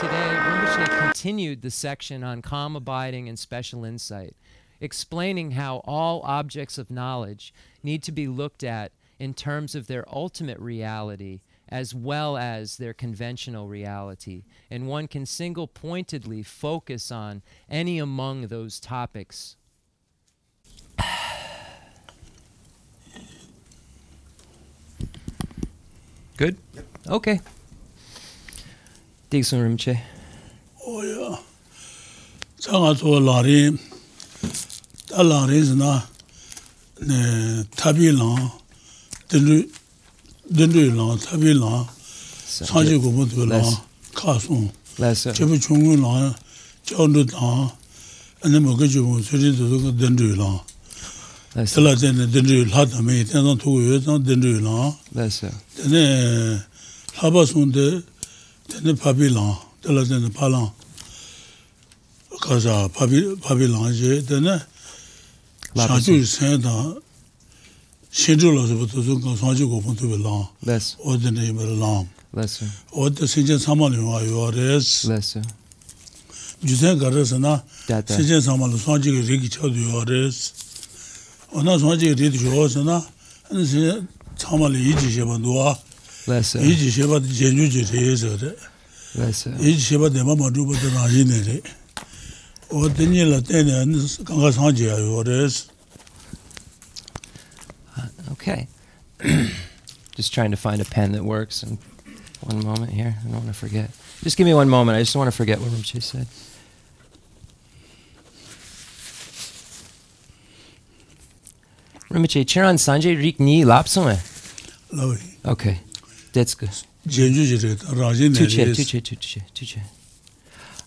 Today, Rinpoche continued the section on calm abiding and special insight, explaining how all objects of knowledge need to be looked at in terms of their ultimate reality as well as their conventional reality. And one can single pointedly focus on any among those topics. Good? Yep. Okay. 딕슨 림체 오야 상아도 라리 달라리즈나 네 타빌랑 들루 들루랑 타빌랑 사지고 못들라 카송 제부 중국랑 저도다 ane moka chibu suri dhudu ka dendru yu lang. Tala tene dendru yu la dame, tena tuku yu tena dendru yu lang. Tene laba sunde tene papi lang, tala tene pa lang, kaza papi lang je, tene shanchu sen tang, shenchu la supa tu su ka shanchu gopon tuwe lang, o tene ibara lang, o te sinchen sama li yuwa yuwa res, jusen gara sana, sinchen sama li shanchu ki riki chadu yuwa res, ona shanchu ki riki yuwa sana, sinchen sama li iji sheba duwa, iji sheba jenyu je reyesa re, Uh, okay. just trying to find a pen that works. And one moment here. I don't want to forget. Just give me one moment. I just don't want to forget what Rinpoche said. Rinpoche, Chiran Sanjay rikni Lapsume. Okay. That's good.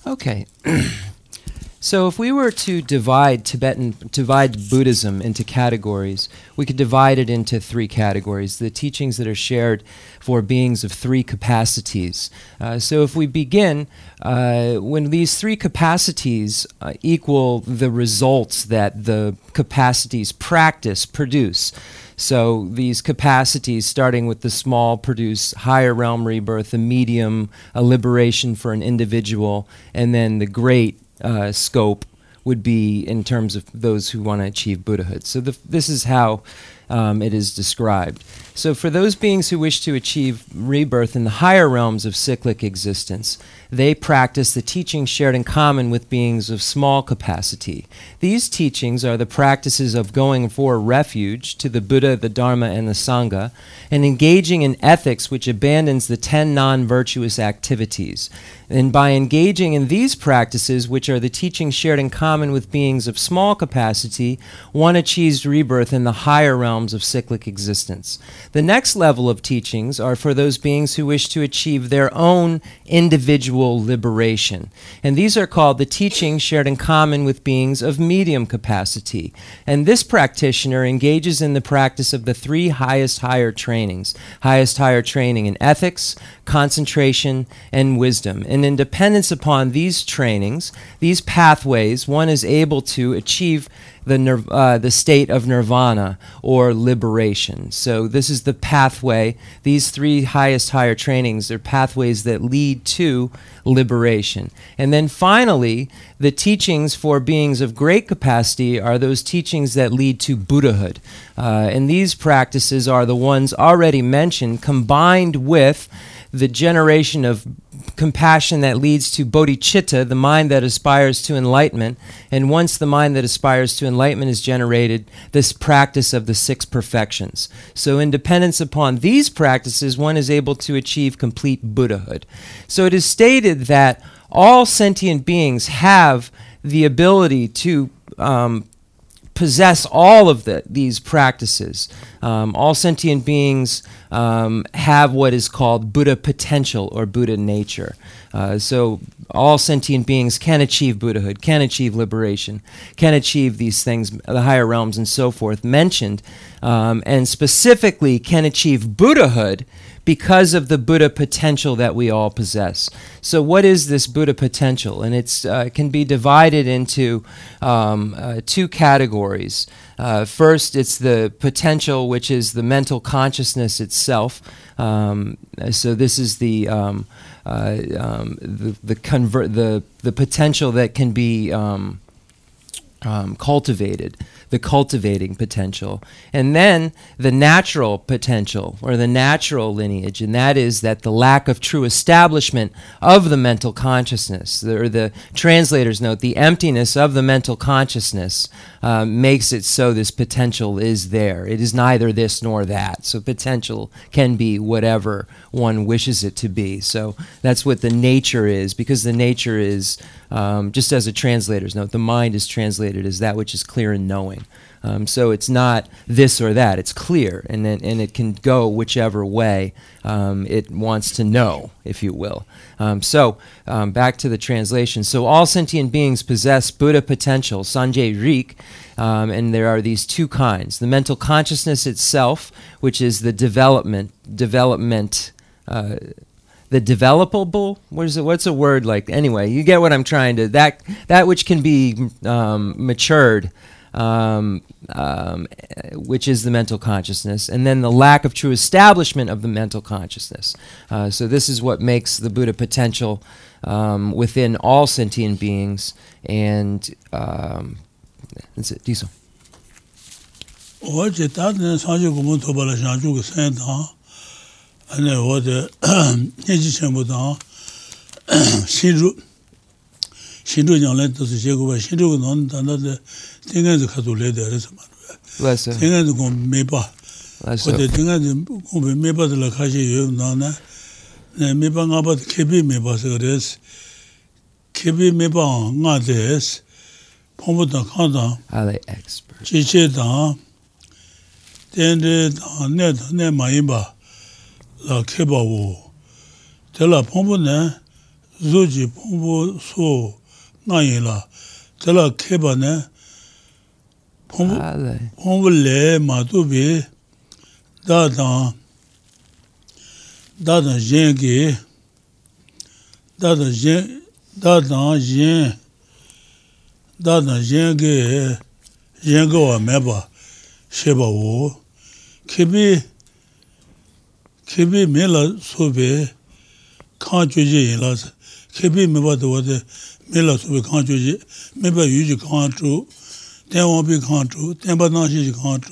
Okay. so if we were to divide Tibetan, divide Buddhism into categories, we could divide it into three categories, the teachings that are shared for beings of three capacities. Uh, so if we begin, uh, when these three capacities uh, equal the results that the capacities practice produce, so these capacities, starting with the small, produce higher realm rebirth, the medium, a liberation for an individual, and then the great uh, scope would be in terms of those who want to achieve Buddhahood. So the, this is how um, it is described. So for those beings who wish to achieve rebirth in the higher realms of cyclic existence, they practice the teachings shared in common with beings of small capacity. These teachings are the practices of going for refuge to the Buddha, the Dharma, and the Sangha, and engaging in ethics which abandons the ten non virtuous activities. And by engaging in these practices, which are the teachings shared in common with beings of small capacity, one achieves rebirth in the higher realms of cyclic existence. The next level of teachings are for those beings who wish to achieve their own individual liberation. And these are called the teachings shared in common with beings of medium capacity. And this practitioner engages in the practice of the three highest higher trainings highest higher training in ethics, concentration, and wisdom. And in dependence upon these trainings, these pathways, one is able to achieve the, uh, the state of nirvana or liberation. So, this is the pathway. These three highest higher trainings are pathways that lead to liberation. And then finally, the teachings for beings of great capacity are those teachings that lead to Buddhahood. Uh, and these practices are the ones already mentioned, combined with the generation of compassion that leads to bodhicitta, the mind that aspires to enlightenment. And once the mind that aspires to enlightenment is generated, this practice of the six perfections. So, in dependence upon these practices, one is able to achieve complete Buddhahood. So, it is stated that all sentient beings have the ability to um, possess all of the, these practices. Um, all sentient beings um, have what is called Buddha potential or Buddha nature. Uh, so all sentient beings can achieve Buddhahood, can achieve liberation, can achieve these things, the higher realms and so forth mentioned, um, and specifically can achieve Buddhahood because of the Buddha potential that we all possess. So, what is this Buddha potential? And it uh, can be divided into um, uh, two categories. Uh, first, it's the potential, which is the mental consciousness itself. Um, so, this is the um, uh, um, the the, convert, the the potential that can be um, um, cultivated the cultivating potential, and then the natural potential or the natural lineage, and that is that the lack of true establishment of the mental consciousness, or the translators note, the emptiness of the mental consciousness um, makes it so this potential is there. It is neither this nor that. So potential can be whatever one wishes it to be. So that's what the nature is, because the nature is, um, just as a translator's note, the mind is translated as that which is clear and knowing. Um, so it's not this or that. It's clear, and then, and it can go whichever way um, it wants to know, if you will. Um, so um, back to the translation. So all sentient beings possess Buddha potential, Sanjay Rik, um, and there are these two kinds: the mental consciousness itself, which is the development, development. Uh, the developable what is it what's a word like anyway you get what i'm trying to that that which can be um, matured um, um, which is the mental consciousness, and then the lack of true establishment of the mental consciousness. Uh, so, this is what makes the Buddha potential um, within all sentient beings, and um, that's it. Diesel. 아니 어디 해지 전부터 신주 신주 연례 뜻이 제고가 신주가 넌 단다데 생각에서 가도 레데에서 말이야. 맞아. 생각에서 공 매봐. 맞아. 어디 생각에서 공 매봐들 가지 요 나나 네 매방 아바 개비 매봐서 그래서 개비 매봐 나데스 봄부터 가다. 알레 엑스퍼트. 지체다. 된데 내내 많이 봐. la kheba wo. Tela pongpo ne zoji pongpo so ngayi la, tela kheba ne pongpo le ma tubi dadan, dadan jen ki, dadan jen, dadan jen, dadan jen ki, jen kawa meba sheba wo. Kebi kebi me la sobe kaan choje ye la sa, kebi me ba tawa de me la sobe kaan choje, me ba yu ji kaan cho, ten wang pi kaan cho, ten ba nang shi ji kaan cho,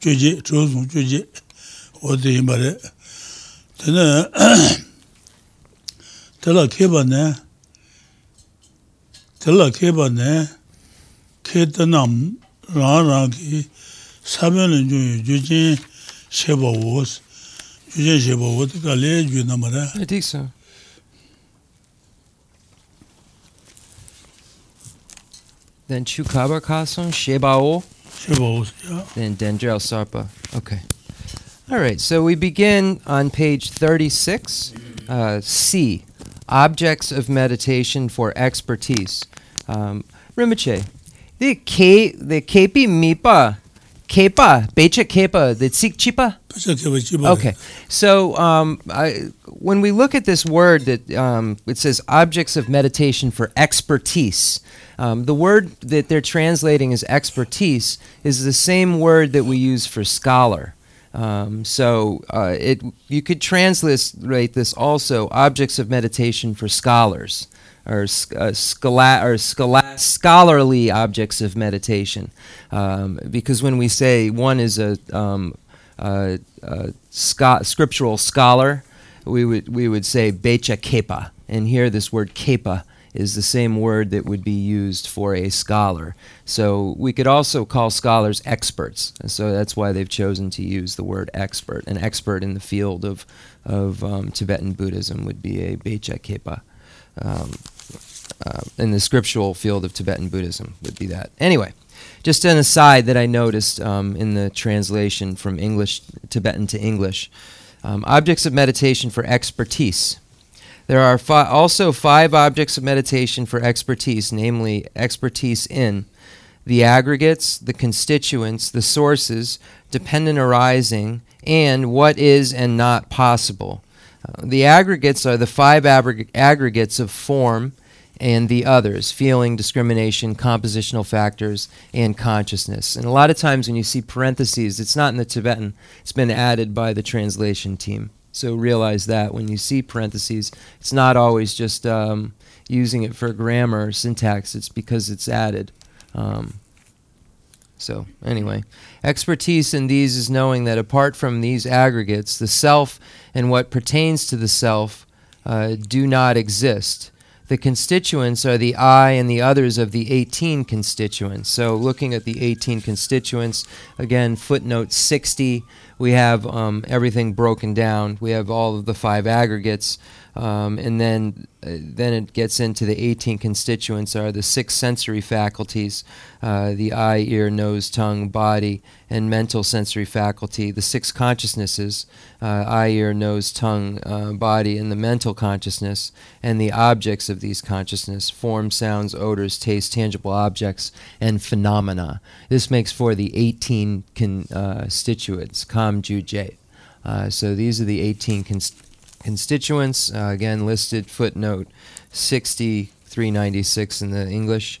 choje, cho sung choje, o de yin re. Tene, tela keba ne, tela keba ne, ke tenam rang rang ki, sabyon len jo yu jo jin sheba wos, wō sī, chō jī shē bā wō tē kā lē yu nā mā rē. I think so. Then Chukaba Kason, Shebao. Shebao, yeah. Then Dendrel Sarpa. Okay. All right, so we begin on page 36, uh, C, Objects of Meditation for Expertise. Um, Rinpoche, the K, the Kepi Mipa Kepa, Becha Kepa, the Tsik Chipa? Okay. So um, I, when we look at this word that um, it says objects of meditation for expertise, um, the word that they're translating as expertise is the same word that we use for scholar. Um, so uh, it you could translate this also objects of meditation for scholars or, uh, schola- or schola- scholarly objects of meditation. Um, because when we say one is a, um, a, a sco- scriptural scholar, we would, we would say becha kepa. And here, this word kepa is the same word that would be used for a scholar. So we could also call scholars experts. And so that's why they've chosen to use the word expert. An expert in the field of, of um, Tibetan Buddhism would be a Becha Kepa. Um, uh, in the scriptural field of Tibetan Buddhism would be that. Anyway, just an aside that I noticed um, in the translation from English Tibetan to English: um, objects of meditation for expertise. There are fi- also five objects of meditation for expertise, namely expertise in the aggregates, the constituents, the sources, dependent arising, and what is and not possible. Uh, the aggregates are the five aggr- aggregates of form and the others feeling, discrimination, compositional factors, and consciousness. And a lot of times when you see parentheses, it's not in the Tibetan, it's been added by the translation team. So realize that when you see parentheses, it's not always just um, using it for grammar or syntax, it's because it's added. Um, so, anyway, expertise in these is knowing that apart from these aggregates, the self and what pertains to the self uh, do not exist. The constituents are the I and the others of the 18 constituents. So, looking at the 18 constituents, again, footnote 60, we have um, everything broken down. We have all of the five aggregates. Um, and then, uh, then it gets into the 18 constituents are the six sensory faculties uh, the eye, ear, nose, tongue, body, and mental sensory faculty, the six consciousnesses uh, eye, ear, nose, tongue, uh, body, and the mental consciousness, and the objects of these consciousness form, sounds, odors, taste, tangible objects, and phenomena. This makes for the 18 constituents, Kam Ju Uh, so these are the 18 constituents constituents, uh, again listed footnote 6396 in the English.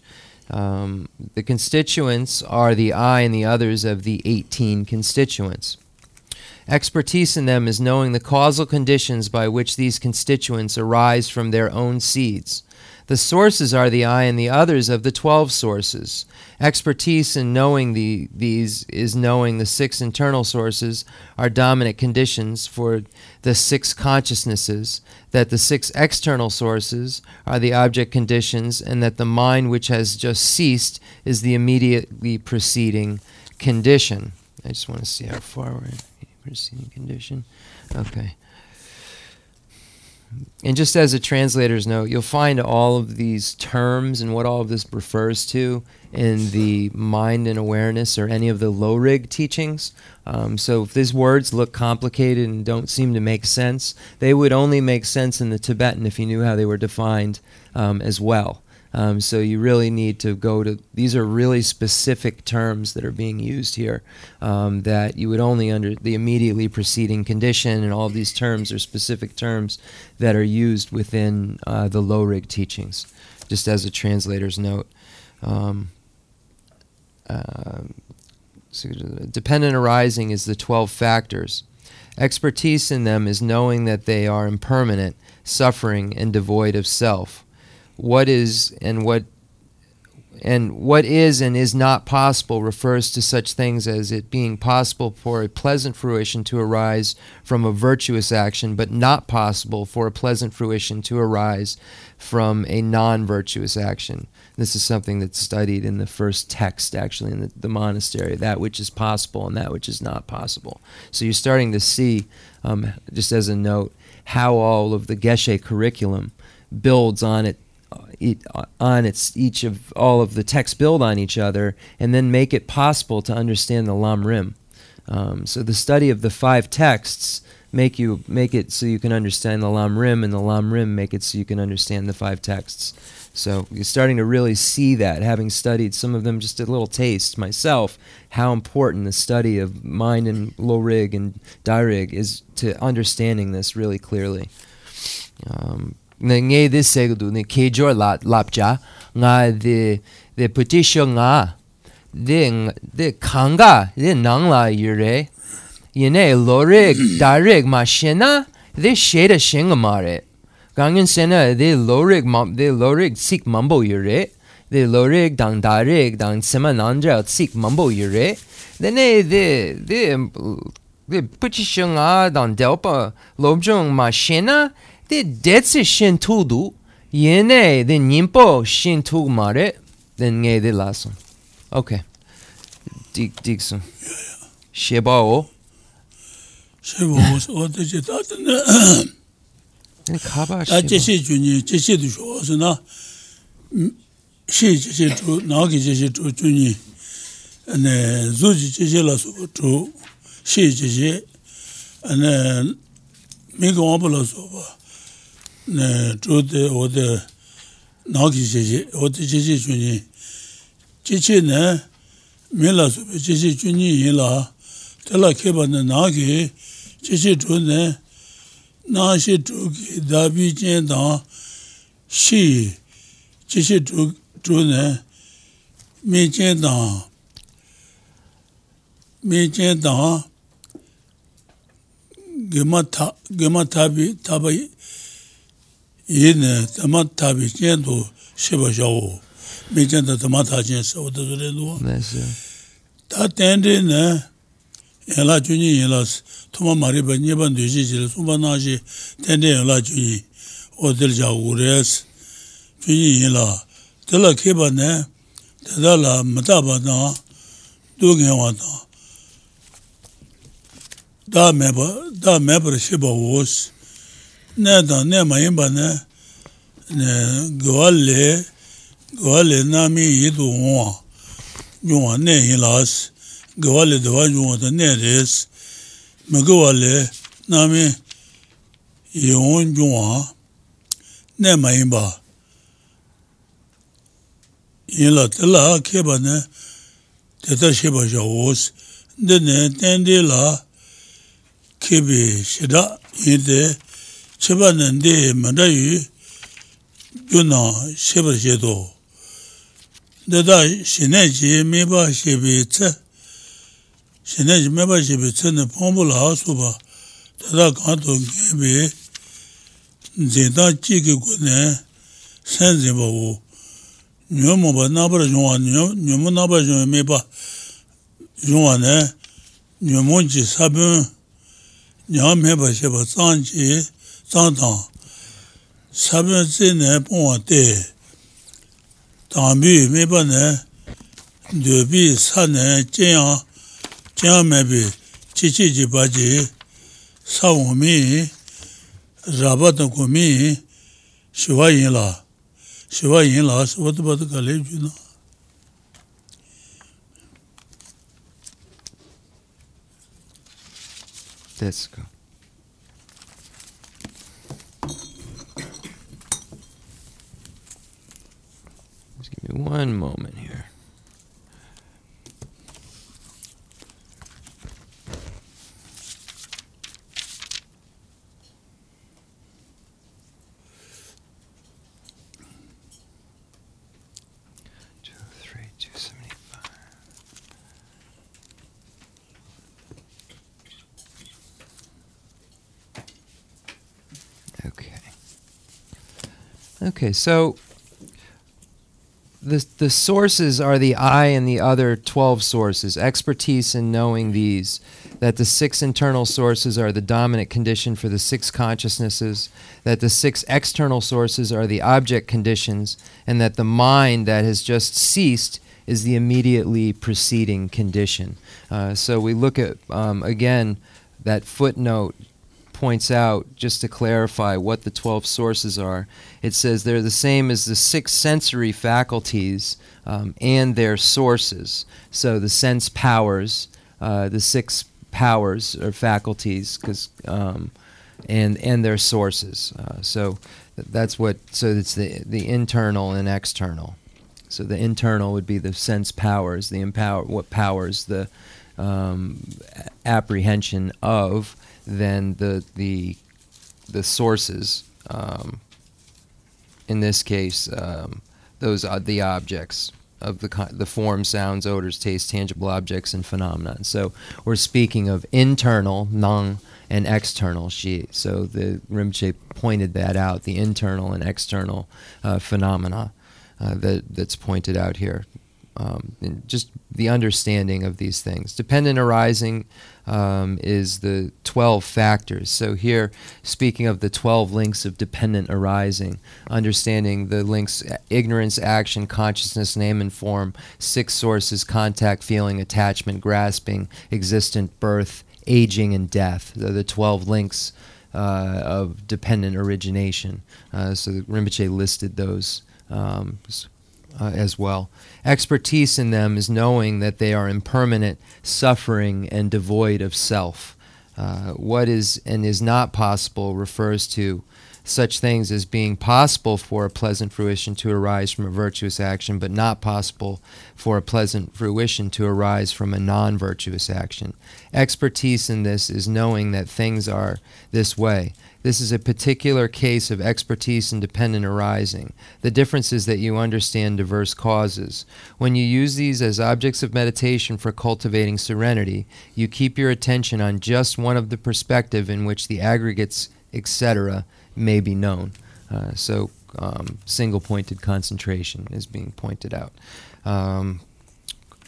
Um, the constituents are the I and the others of the 18 constituents. Expertise in them is knowing the causal conditions by which these constituents arise from their own seeds. The sources are the I and the others of the 12 sources. Expertise in knowing the, these is knowing the six internal sources are dominant conditions for the six consciousnesses, that the six external sources are the object conditions, and that the mind which has just ceased is the immediately preceding condition. I just want to see how far we're in preceding condition. Okay. And just as a translator's note, you'll find all of these terms and what all of this refers to in the mind and awareness or any of the low rig teachings. Um, so if these words look complicated and don't seem to make sense, they would only make sense in the Tibetan if you knew how they were defined um, as well. Um, so you really need to go to these are really specific terms that are being used here um, that you would only under the immediately preceding condition and all of these terms are specific terms that are used within uh, the low rig teachings. Just as a translator's note. Um, uh, dependent arising is the 12 factors. Expertise in them is knowing that they are impermanent, suffering, and devoid of self what is and what and what is and is not possible refers to such things as it being possible for a pleasant fruition to arise from a virtuous action, but not possible for a pleasant fruition to arise from a non virtuous action. This is something that's studied in the first text, actually, in the, the, monastery that which is possible and that which is not possible. So you're starting to see, um, just as a note, how all of the Geshe curriculum builds on it uh, on its each of all of the texts build on each other and then make it possible to understand the lam rim. Um, so the study of the five texts make you make it so you can understand the lam rim, and the lam rim make it so you can understand the five texts. So you're starting to really see that, having studied some of them, just a little taste myself, how important the study of mind and low rig and rig is to understanding this really clearly. Um, ne nge de se du ne ke jor la lap cha nga de de petition nga. De de kanga de nang la yure yene lore direct ma shena de shade shinga mare gangen sena de lore mam de lore sik mambo yure de lore dang direct dang semanandra sik mambo yure de ne de de de petition nga dang delpa lobjong ma shena de detsi shin tu du yene de nyimpo shin tu mare den nge de lasun okay dik dik sun sheba o sheba o o de je ta ne kaba sheba je she ju ni je she du sho so na she je she tu na ge je she tu ju ni ne zu ji je she la su tu she je she ne mi go ba la so ba chūde wāde nāki cheche, wāde cheche chūni. Cheche nē, mīla sūpe cheche chūni yīla, tēlā kēpa nē nāki, cheche chūne, nāshi chūki dābi chēn tāng, shī, cheche chūne, mē chēn tāng, mē chēn tāng, gīmā tābi, tābayi, yīne tamā tāpi jēndu shibā shāwu, mī jēnda tamā tā jēn sāwu tā tu rēndu wā. Tā tēndrī nē, yēlā chūñī yēlā tūmā mārī bā nyē bā ndūshī jīla, sūmbā nā shī tēndrī yēlā chūñī, wā tīl chā wū rēs, chūñī yēlā, tīlā kē bā nē, tētā lā mātā bā nā, dū ngē wā nā, dā mē bā, dā mē bā shibā wōs, nē tāng nē mā yīmbā nē gawā lē gawā lē nā mī yī tu wā yuwa nē yī lās gawā lē dawā yuwa tā nē rēs mā gawā lē nā mī yī wān yuwa nē mā yīmbā yī lā tā lā kē bā nē tā tā shē bā shā wōs nē nē tēn dē lā kē bē shē dā yī tē cheba nende manda yu gyuna sheba shedo. Dada shineji meba shebe tse, shineji meba shebe tse ne pongpo laha soba, dada kanto ngebe zenda chigi gune sen zinba wo, nyomo ba nabara yungwa, nyomo nabara yungwa meba yungwa ne, nyomo ji sabun, nyam meba sheba zanji, zang tang sabyan tse ne pongwa te tangbi meba ne dobi sa ne jenyang jenyang mebi chi chi ji ba ji sa wami raba tang kumi shiva yin la shiva yin la wata bata ka le ju na That's good. Give me one moment here. Two, three, two seventy-five. Okay. Okay, so the the sources are the I and the other 12 sources, expertise in knowing these, that the six internal sources are the dominant condition for the six consciousnesses, that the six external sources are the object conditions, and that the mind that has just ceased is the immediately preceding condition. Uh, so we look at, um, again, that footnote points out, just to clarify what the 12 sources are, it says they're the same as the six sensory faculties um, and their sources. So the sense powers, uh, the six powers or faculties, because um, and and their sources. Uh, so that's what. So it's the the internal and external. So the internal would be the sense powers, the empower what powers the um, apprehension of. than the the the sources. Um, in this case, um, those are the objects of the the form, sounds, odors, tastes, tangible objects, and phenomena. So we're speaking of internal nang and external shi. So the Rinpoche pointed that out, the internal and external uh, phenomena uh, that that's pointed out here. Um, and just the understanding of these things. Dependent arising um, is the 12 factors. So, here, speaking of the 12 links of dependent arising, understanding the links ignorance, action, consciousness, name, and form, six sources contact, feeling, attachment, grasping, existent, birth, aging, and death. They're the 12 links uh, of dependent origination. Uh, so, Rinpoche listed those. Um, uh, as well. Expertise in them is knowing that they are impermanent, suffering, and devoid of self. Uh, what is and is not possible refers to such things as being possible for a pleasant fruition to arise from a virtuous action, but not possible for a pleasant fruition to arise from a non virtuous action. Expertise in this is knowing that things are this way. This is a particular case of expertise independent arising. The difference is that you understand diverse causes. When you use these as objects of meditation for cultivating serenity, you keep your attention on just one of the perspective in which the aggregates, etc., may be known. Uh, so, um, single pointed concentration is being pointed out. Um,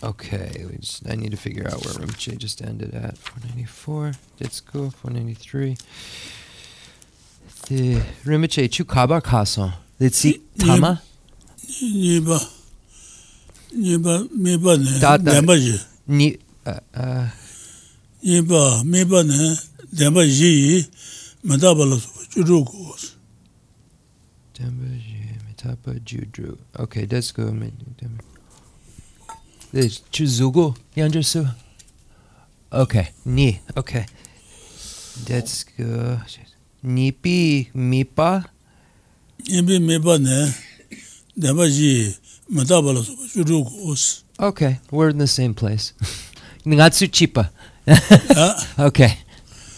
okay, just, I need to figure out where room J just ended at. 194, did scoop, 193. Rimache chukaba kaso. Litsi tama? Niba. Niba, miba ne. Dema ji. Ni, Niba, miba ne. Dema ji yi. Madaba la judru kuwas. Dema ji, mitapa judru. Okay, let's go. Chuzugo, yanjarsu. Okay, ni, okay. Let's go. Nipi Mipa. nipi mipa ne denpa ji yi matapa la sopa churu kos Okay, we're in the same place. Ngatsu Chipa. Okay.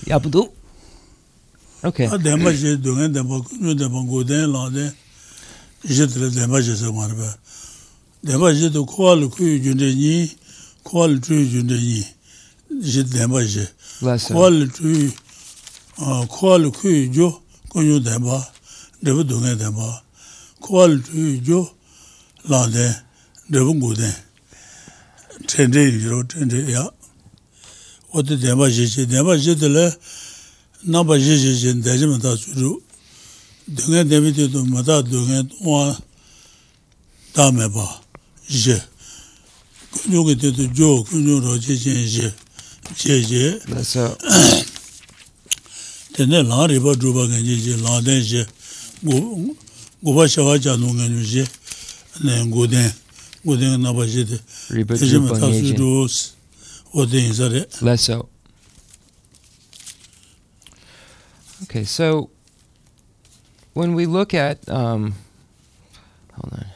Yabudu. Okay. a denpa ji dunga denpa kunyo denpa ngu den la den ji tila denpa ji se mara ba denpa ji to kuwa lu kuyu junde nyi kuwa lu chuyu junde nyi ji denpa ji kuwa tu kuwa lu kuyu jo kunyu denpa, dribu dunga denpa, kuwa lu kuyu jo la den, dribu ngu den, tenze yiro, tenze ya. Ote denpa jeche, denpa jeche le, namba jeche jen deje mata suru, dunga denpi tito mata dunga tuwa dame pa, je. Kunyu ki tito jo, kunyu ro je jen je, je je. Tene lan riba drupa kanchi chi lan ten chi gu- gupa shawa cha nung kanchi chi ne gu ten gu ten napa chi te Riba te chi ma Drupa ta su Ngejin. dhus o ten isa re Lesso. Okay, so when we look at um, hold on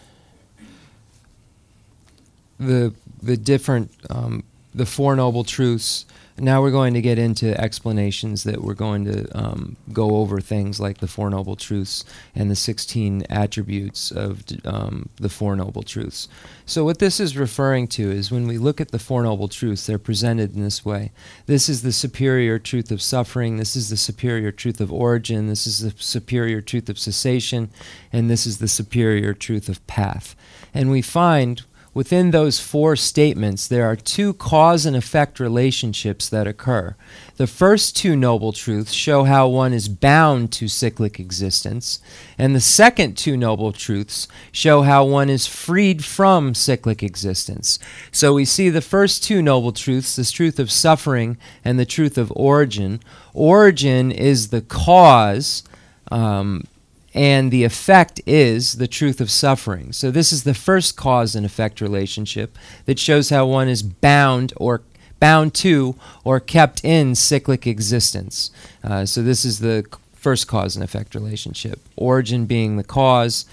the the different um, the four noble truths. Now we're going to get into explanations that we're going to um, go over things like the Four Noble Truths and the 16 attributes of um, the Four Noble Truths. So, what this is referring to is when we look at the Four Noble Truths, they're presented in this way. This is the superior truth of suffering, this is the superior truth of origin, this is the superior truth of cessation, and this is the superior truth of path. And we find within those four statements, there are two cause and effect relationships that occur. The first two noble truths show how one is bound to cyclic existence, and the second two noble truths show how one is freed from cyclic existence. So we see the first two noble truths, this truth of suffering and the truth of origin. Origin is the cause. Um, and the effect is the truth of suffering. So, this is the first cause and effect relationship that shows how one is bound or bound to or kept in cyclic existence. Uh, so, this is the first cause and effect relationship. Origin being the cause,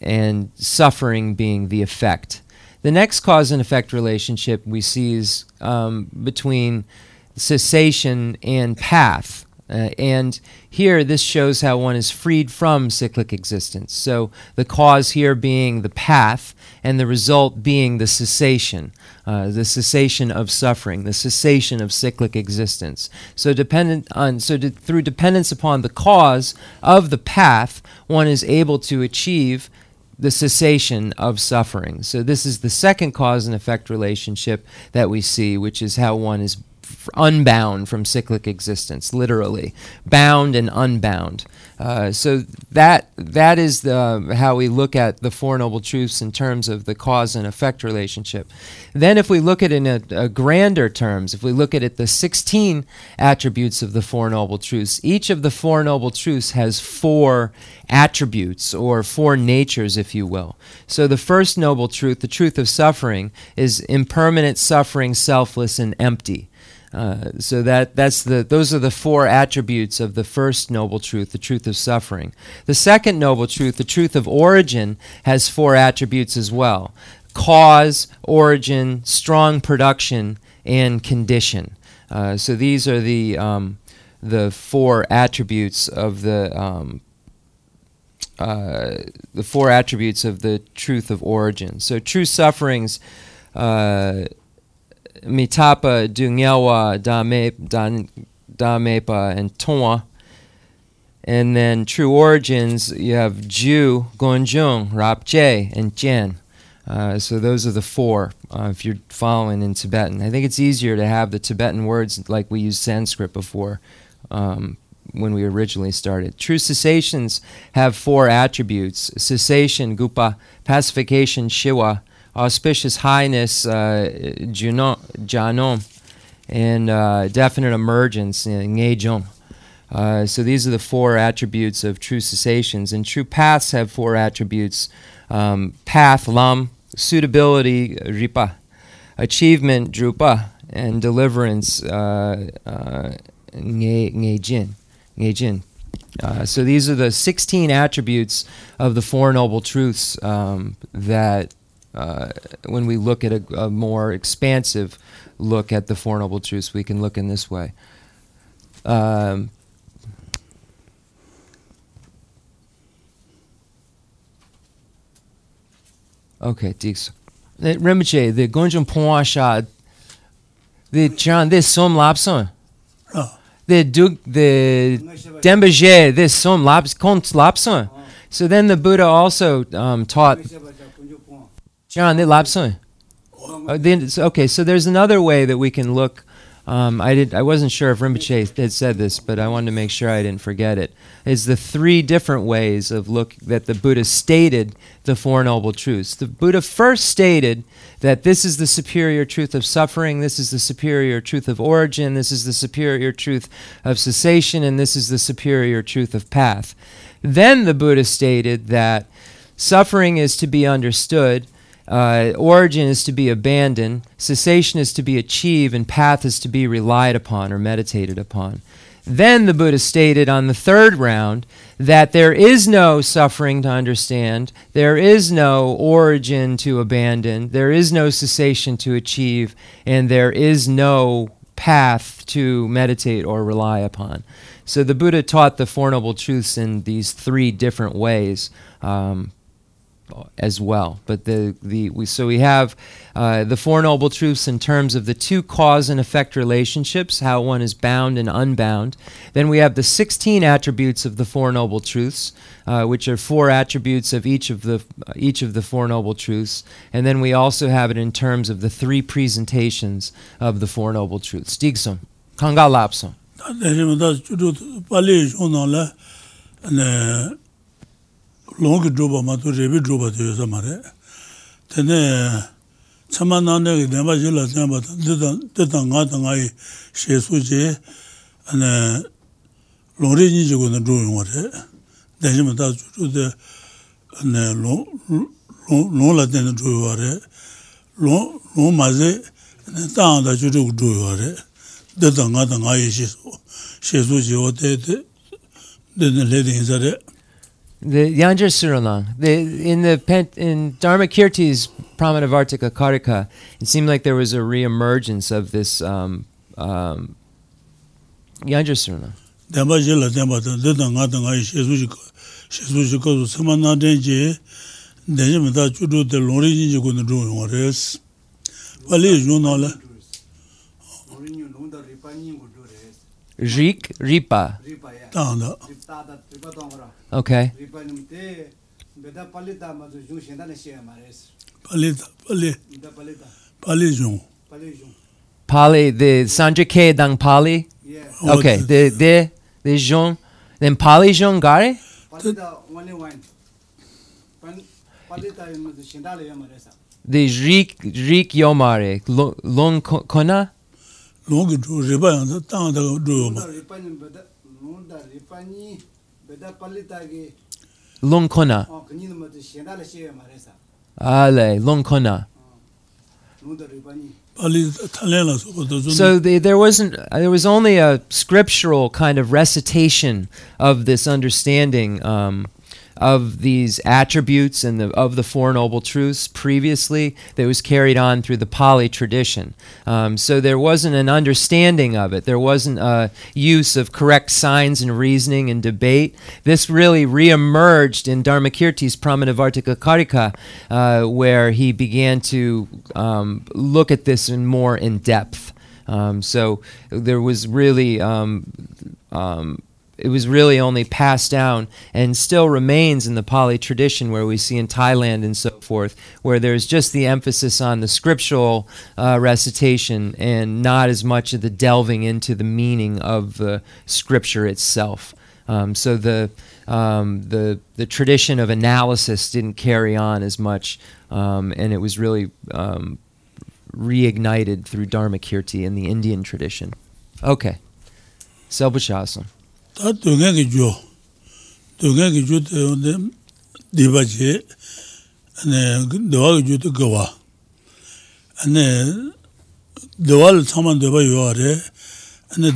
and suffering being the effect. The next cause and effect relationship we see is um, between cessation and path. Uh, and here, this shows how one is freed from cyclic existence. So, the cause here being the path, and the result being the cessation, uh, the cessation of suffering, the cessation of cyclic existence. So, dependent on so de- through dependence upon the cause of the path, one is able to achieve the cessation of suffering. So, this is the second cause and effect relationship that we see, which is how one is unbound from cyclic existence, literally bound and unbound. Uh, so that that is the how we look at the four noble truths in terms of the cause and effect relationship. Then, if we look at it in a, a grander terms, if we look at it the sixteen attributes of the four noble truths, each of the four noble truths has four attributes or four natures, if you will. So the first noble truth, the truth of suffering, is impermanent suffering, selfless and empty. Uh, so that that's the those are the four attributes of the first noble truth, the truth of suffering. The second noble truth, the truth of origin, has four attributes as well: cause, origin, strong production, and condition. Uh, so these are the um, the four attributes of the um, uh, the four attributes of the truth of origin. So true sufferings. Uh, mitapa, dunyawa, damepa, and tonwa. And then true origins, you have Ju, Gonjung, Rapje, and Jen. Uh, so those are the four uh, if you're following in Tibetan. I think it's easier to have the Tibetan words like we used Sanskrit before um, when we originally started. True cessations have four attributes cessation, Gupa, pacification, Shiva, auspicious highness, uh, Janom, and uh, definite emergence, Ngejong. Uh, so these are the four attributes of true cessations. And true paths have four attributes um, path, lam, suitability, ripa, achievement, drupa, and deliverance, uh, uh, ngejin. ngejin. Uh, so these are the 16 attributes of the Four Noble Truths um, that uh, when we look at a, a, more expansive look at the Four Noble Truths, we can look in this way. Um, okay, Dix. Rinpoche, the Gonjum Pongwa Sha, the Chan, this Som Lapson. The Duk, the Dembaje, this Som Laps, Kont Lapson. So then the Buddha also um, taught John, the lapson. Uh, okay, so there's another way that we can look. Um, I did. I wasn't sure if Rinpoche had said this, but I wanted to make sure I didn't forget it. Is the three different ways of look that the Buddha stated the Four Noble Truths. The Buddha first stated that this is the superior truth of suffering, this is the superior truth of origin, this is the superior truth of cessation, and this is the superior truth of path. Then the Buddha stated that suffering is to be understood uh, origin is to be abandoned, cessation is to be achieved, and path is to be relied upon or meditated upon. Then the Buddha stated on the third round that there is no suffering to understand, there is no origin to abandon, there is no cessation to achieve, and there is no path to meditate or rely upon. So the Buddha taught the Four Noble Truths in these three different ways. Um, as well. But the, the we, so we have uh, the Four Noble Truths in terms of the two cause and effect relationships, how one is bound and unbound. Then we have the 16 attributes of the Four Noble Truths, uh, which are four attributes of each of the each of the Four Noble Truths. And then we also have it in terms of the three presentations of the Four Noble Truths. 롱기 드로바 마도 레비 드로바 되어서 말해. 근데 참만 나네 내가 질라 내가 뜻은 뜻은 가다 가이 셰수지 안에 로레니 주고는 드로용 거래. 대신에 다 주로데 안에 로 로라데는 드로요래. 로 로마제 땅다 주로 드로요래. 뜻은 가다 가이 셰수 셰수지 어때 되는 레딩 자래. The Yanjar Suralang, the in the Pent, in Dharmakirti's Pramanavartika Karika, it seemed like there was a reemergence of this um, um, Yanjar Suralang. Dhamma jila dhamma dhamma nga dhamma yi shesu shi shesu shi kazu sama na dhenje dhenje me ta chudu de lori jinji kuna dhru yunga res. Pali yu na la. Rik, Ripa. Tanda. Okay. Pali. Pali the Sanjake Dang Pali? Yeah. Okay, oh, the the the Jung, then Pali Jung Gare? Palita only one. Pan Palita is the Shindala Yamaresa. The Rik Rik Yomare, Lo- Long Ko- Kona? Longi dhru riba yang tanda dhru Nunda yunga. Ripani beda Nunda Ripani beda Palita ge Long Kona. oh kani nama the Shindala Shaya Ale, Long Kona. nūnda rīpa nī. pali thalen la so So the, there wasn't there was only a scriptural kind of recitation of this understanding um, of these attributes and the, of the Four Noble Truths previously that was carried on through the Pali tradition. Um, so there wasn't an understanding of it. There wasn't a use of correct signs and reasoning and debate. This really reemerged in Dharmakirti's Pramanavartika Karika, uh, where he began to um, look at this in more in depth. Um, so there was really um, um, it was really only passed down and still remains in the Pali tradition, where we see in Thailand and so forth, where there's just the emphasis on the scriptural uh, recitation and not as much of the delving into the meaning of the scripture itself. Um, so the um, the the tradition of analysis didn't carry on as much, um, and it was really um, reignited through Dharmakirti in the Indian tradition. Okay, Selbachasam. tā tōngyā kī jō, tōngyā kī jō tā yōndē dīpa chē, dāwā kī jō tā gāwā. dāwā lī tsāma dāwā yō wā rē,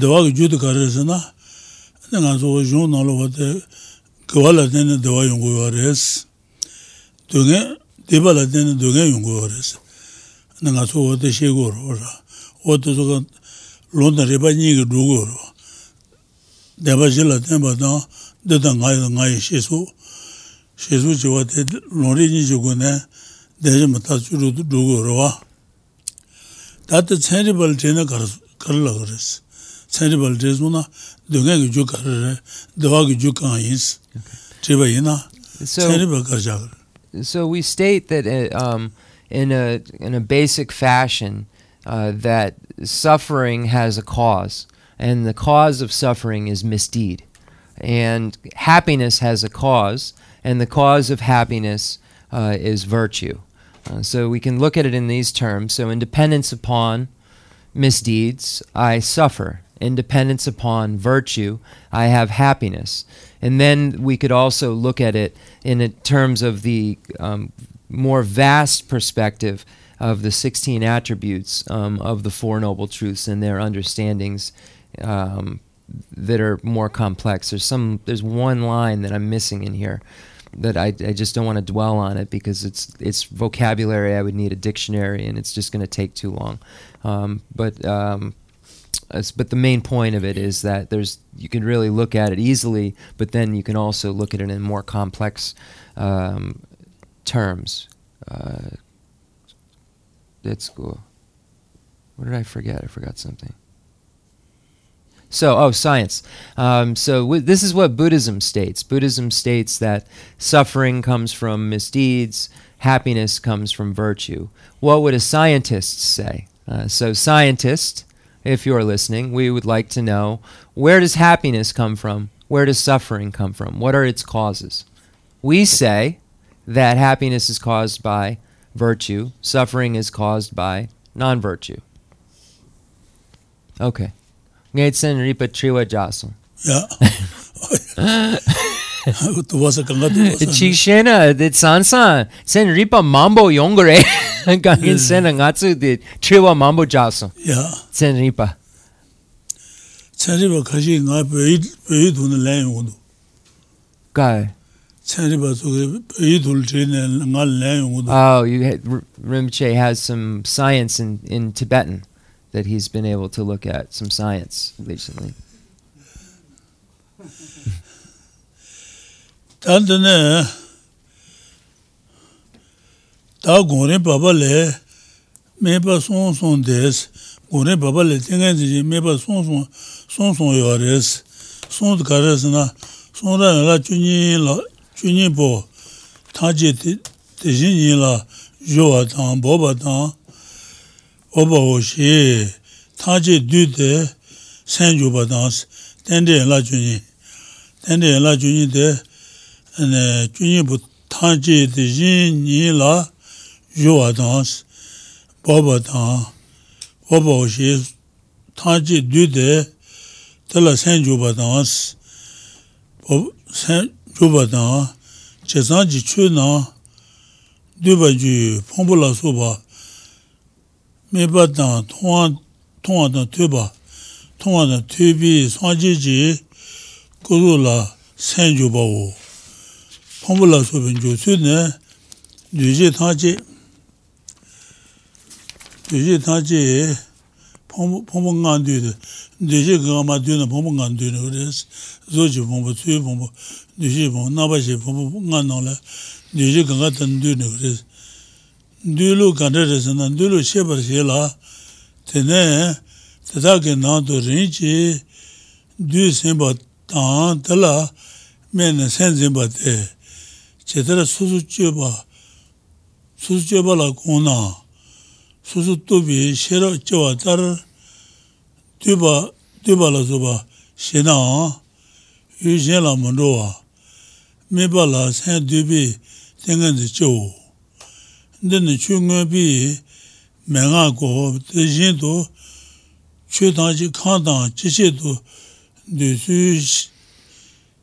dāwā kī jō tā kā rē sā na, ngā sō wā yōng nā lō wā tā gāwā lā tēne dāwā yōng wā rē sā, tōngyā, dīpa lā tēne dōngyā yōng wā rē sā, ngā sō wā tā shē gō rō rā, wā tā sō kā lōndā rīpa nī kī rō gō rō, ge du go ro dēba zhīla dēba dāng dēdā ngāi dā ngāi shēsū shēsū chīwa dē lōng rī nī chīgu nē dēzhī mā tā chū rū rūgu rūwa tā tā cēnrī bāl chēnā kār lā kā rēs cēnrī bāl chēsū na dōngai kī chū kār rē dēwā kī chū kāng yīns chība yīnā So, cēnrī bāl kār chā kār so we state that uh, um, in a in a basic fashion uh, that suffering has a cause, and the cause of suffering is misdeed, and happiness has a cause, and the cause of happiness uh, is virtue. Uh, so we can look at it in these terms. So independence upon misdeeds, I suffer. Independence upon virtue, I have happiness. And then we could also look at it in terms of the um, more vast perspective of the 16 attributes um, of the Four Noble Truths and their understandings um, that are more complex. There's some. There's one line that I'm missing in here that I, I just don't want to dwell on it because it's it's vocabulary. I would need a dictionary, and it's just going to take too long. Um, but um, but the main point of it is that there's you can really look at it easily, but then you can also look at it in more complex um, terms. Uh, that's cool. What did I forget? I forgot something. So, oh, science. Um, so, w- this is what Buddhism states. Buddhism states that suffering comes from misdeeds, happiness comes from virtue. What would a scientist say? Uh, so, scientist, if you're listening, we would like to know where does happiness come from? Where does suffering come from? What are its causes? We say that happiness is caused by virtue, suffering is caused by non virtue. Okay. Gaitsen ripečiva času. Ja. това са кънгата. Чикшена, дед санса, сен рипа мамбо йонгре. Кангин сен ангацу дед чива мамбо часо. Я. Сен рипа. Сен рипа кажи нга пеи дуна лен йонгду. Кай? Сен рипа суге пеи дул чене нга лен йонгду. Oh, you had, Rinpoche has some science in, in Tibetan that he's been able to look at, some science recently. 단단해 다 고래 바발레 메바 송송 데스 고래 바발레 땡겐지 메바 송송 송송 요레스 송도 가르스나 송라라 주니라 주니보 타제 대신이라 요아당 보바당 oba oshi taji dude sen juba dans tende la junyi tende la junyi de ane junyi bu taji de jinyi la yuwa dans boba dan oba oshi taji dude tala sen juba dans. Sen juba dan chesan ji chu na duba ju pongpo la soba mīpa tāng tōngwa tāng tūpa, tōngwa tāng tūpi sāngcī jī kūrū lā sēn jū bā wō. Pāmbu lā sūpiñ jū sū nē, dūjī tāng jī, dūjī tāng jī, pāmbu ngān dū dī, dūjī gā mā dū nā pāmbu ngān dū nā wō rē, zō jī pāmbu, tsū jī pāmbu, dūjī pāmbu, nā bā jī pāmbu ngān nā lā, dūjī gā gā tāng dū nā wō rē, dhūlu kāntā rāsā na dhūlu shebar shēlā tēne tētā kē nā tu rīñchī dhū sēmbā tāng tēlā mē nā sēn sēmbā tē chētara sūsū chēbā sūsū chēbā lā kōnā sūsū tūpi shērā chēwā tār tūpa tūpa lā sūpa shēnā yu shēlā mōndō wā mē bā lā sēn tūpi tēngān sē chēwō dēne chū ngā pī mē ngā kō, dē yin tō, chū tāng chī kāng tāng chī chī tō, dē sū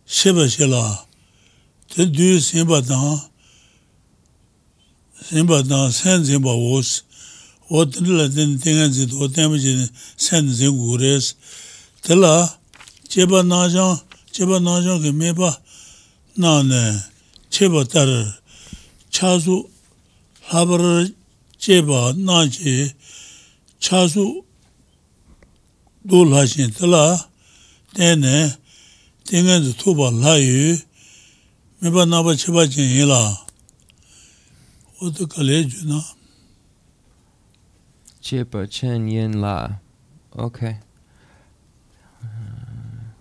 shē bā shē lā, dē dū sēn bā tāng, sēn bā tāng sēn sēn bā wō sī, wō tē lā tē tēngā sī tō, tē mā chī sēn sēn gu rē sī, dē lā chē bā nā chāng, chē bā nā chāng kē mē bā nā nē, chē bā tā rā, chā sū 하버를 제바 나지 차수 놀하신 들라 때네 땡은도 토바 라유 메바 나바 쳐바진 일라 어떡할래 주나 Jipa Chen Yin La. Okay. Uh,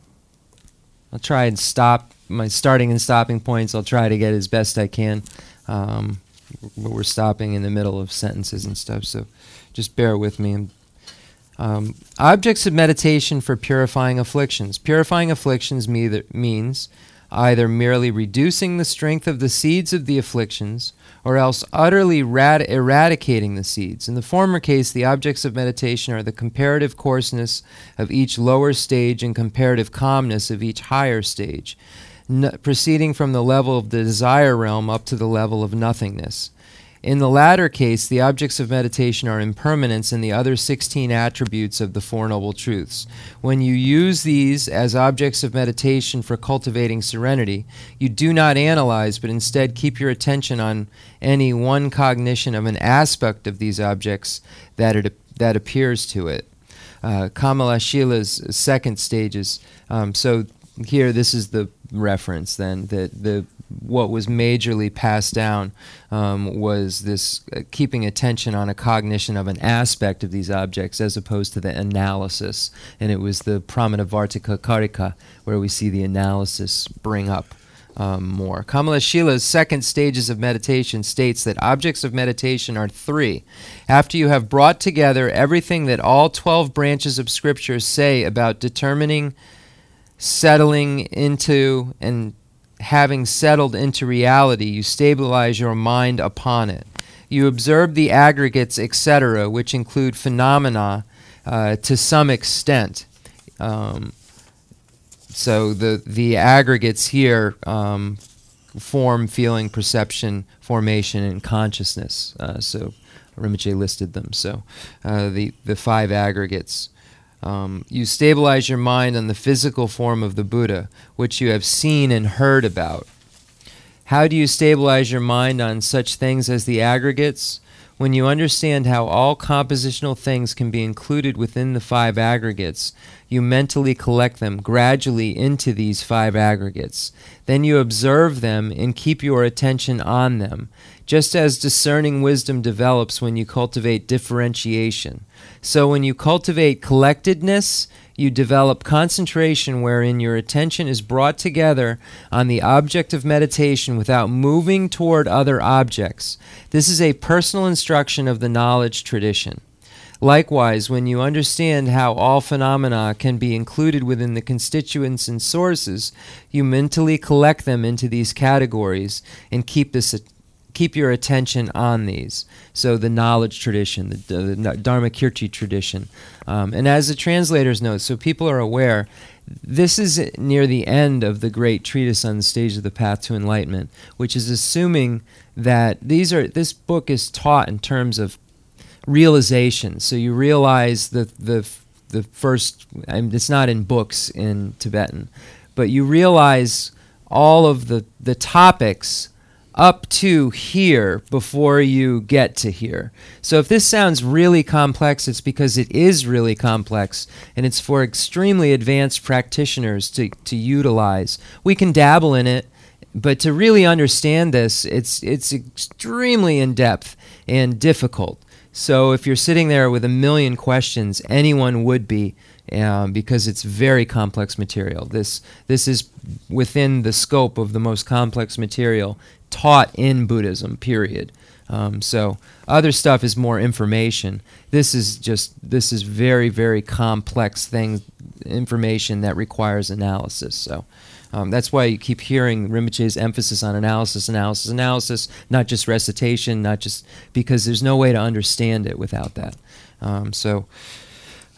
I'll try and stop my starting and stopping points. I'll try to get as best I can. Um, but we're stopping in the middle of sentences and stuff, so just bear with me. Um, objects of meditation for purifying afflictions. Purifying afflictions me- means either merely reducing the strength of the seeds of the afflictions or else utterly rad- eradicating the seeds. In the former case, the objects of meditation are the comparative coarseness of each lower stage and comparative calmness of each higher stage, n- proceeding from the level of the desire realm up to the level of nothingness. In the latter case, the objects of meditation are impermanence and the other 16 attributes of the Four Noble Truths. When you use these as objects of meditation for cultivating serenity, you do not analyze, but instead keep your attention on any one cognition of an aspect of these objects that, it, that appears to it. Uh, Kamalashila's second stages. Um, so here, this is the reference then that the what was majorly passed down um, was this uh, keeping attention on a cognition of an aspect of these objects as opposed to the analysis. And it was the Pramanavartika Karika where we see the analysis bring up um, more. Kamalashila's second stages of meditation states that objects of meditation are three. After you have brought together everything that all 12 branches of Scripture say about determining, settling into, and having settled into reality, you stabilize your mind upon it. You observe the aggregates, etc., which include phenomena uh, to some extent. Um, so the the aggregates here um, form, feeling, perception, formation, and consciousness. Uh, so Rinpoche listed them. So uh, the the five aggregates. Um, you stabilize your mind on the physical form of the Buddha, which you have seen and heard about. How do you stabilize your mind on such things as the aggregates? When you understand how all compositional things can be included within the five aggregates, you mentally collect them gradually into these five aggregates. Then you observe them and keep your attention on them, just as discerning wisdom develops when you cultivate differentiation. So when you cultivate collectedness, you develop concentration wherein your attention is brought together on the object of meditation without moving toward other objects. This is a personal instruction of the knowledge tradition. Likewise, when you understand how all phenomena can be included within the constituents and sources, you mentally collect them into these categories and keep this keep your attention on these. So the knowledge tradition, the, the Dharmakirti tradition. Um, and as the translators note, so people are aware, this is near the end of the great treatise on the stage of the path to enlightenment, which is assuming that these are this book is taught in terms of realization. So you realize the the the first. I mean, it's not in books in Tibetan, but you realize all of the the topics up to here before you get to here. So if this sounds really complex, it's because it is really complex and it's for extremely advanced practitioners to, to utilize. We can dabble in it, but to really understand this, it's it's extremely in depth and difficult. So if you're sitting there with a million questions, anyone would be um, because it's very complex material. This this is within the scope of the most complex material taught in Buddhism. Period. Um, so other stuff is more information. This is just this is very very complex thing, information that requires analysis. So. Um, that's why you keep hearing Rinpoche's emphasis on analysis, analysis, analysis, not just recitation, not just because there's no way to understand it without that. Um, so,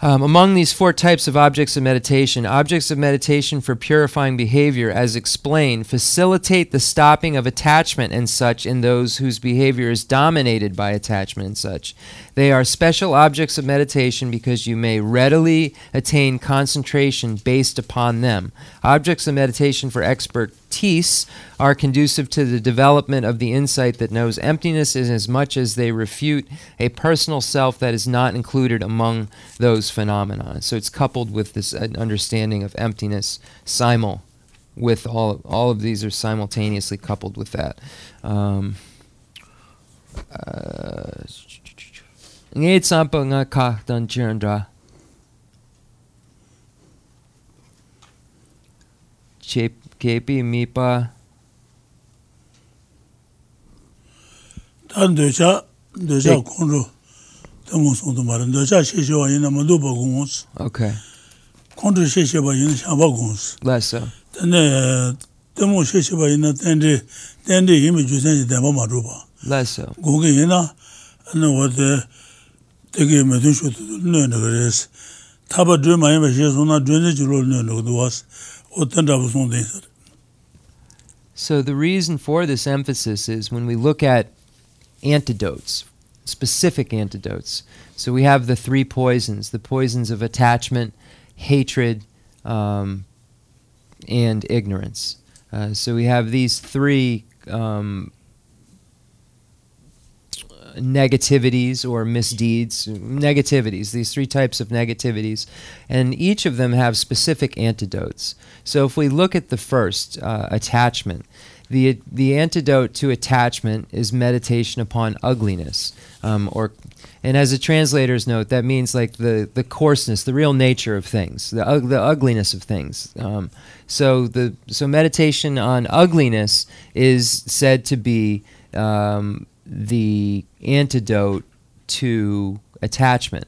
um, among these four types of objects of meditation, objects of meditation for purifying behavior, as explained, facilitate the stopping of attachment and such in those whose behavior is dominated by attachment and such. They are special objects of meditation because you may readily attain concentration based upon them. Objects of meditation for expertise are conducive to the development of the insight that knows emptiness in as much as they refute a personal self that is not included among those phenomena. So it's coupled with this uh, understanding of emptiness simul with all all of these are simultaneously coupled with that. Um, uh, nge tsampa nga ka dan jirandra che kepi mi pa dan deja deja konro tengo son to maran deja she she wa ina mando ba gons okay konro she she ba ina sha ba gons lesa tene tengo she she ba ina tende tende yimi jusen de ba ma ro ba lesa gonge ina ana wa de dō mā yinā shē sōnā dō nē jī rō nē nē gā dō wās, o tēndā bō sōn tēng sār. So the reason for this emphasis is when we look at antidotes, specific antidotes. So we have the three poisons: the poisons of attachment, hatred, um, and ignorance. Uh, so we have these three um, negativities or misdeeds, negativities, these three types of negativities, and each of them have specific antidotes. So if we look at the first, uh, attachment, the, the antidote to attachment is meditation upon ugliness, um, or and as a translator's note, that means like the, the coarseness, the real nature of things, the, ug- the ugliness of things. Um, so the so meditation on ugliness is said to be um, the antidote to attachment.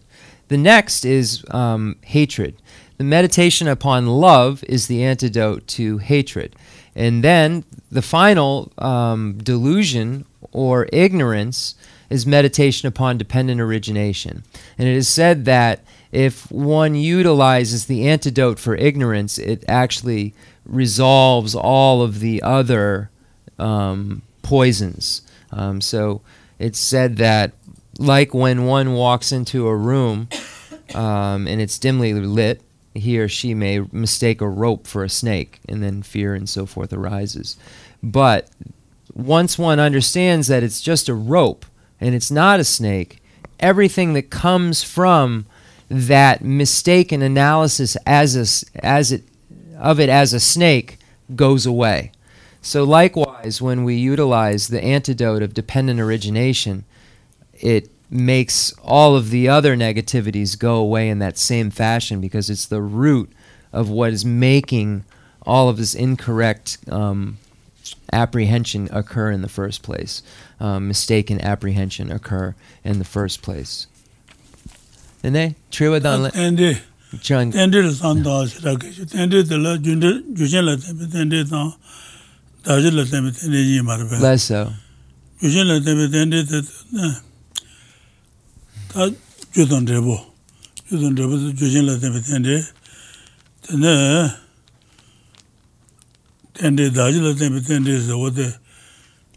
The next is um, hatred. The meditation upon love is the antidote to hatred. And then the final um, delusion or ignorance is meditation upon dependent origination. And it is said that if one utilizes the antidote for ignorance, it actually resolves all of the other um, poisons. Um, so it's said that, like when one walks into a room um, and it's dimly lit, he or she may mistake a rope for a snake, and then fear and so forth arises. But once one understands that it's just a rope and it's not a snake, everything that comes from that mistaken analysis as a, as it of it as a snake goes away. So likewise, when we utilize the antidote of dependent origination, it makes all of the other negativities go away in that same fashion because it's the root of what is making all of this incorrect um, apprehension occur in the first place, um, mistaken apprehension occur in the first place. Nene, triwa dan le- Tēndē, John- tēndē rā sān dā shirā kēshī, tēndē tā lā jūndē, jūshēn lā tēmbē, tēndē tā, dājī lā tēmē tēndē yī mā rā bē. Lā sā. Yūshī lā tēmē tēndē tē tā jūtōn rē bō. Jūtōn rē bō tā yūshī lā tēmē tēndē tēndē tēndē dājī lā tēmē tēndē sā wā tē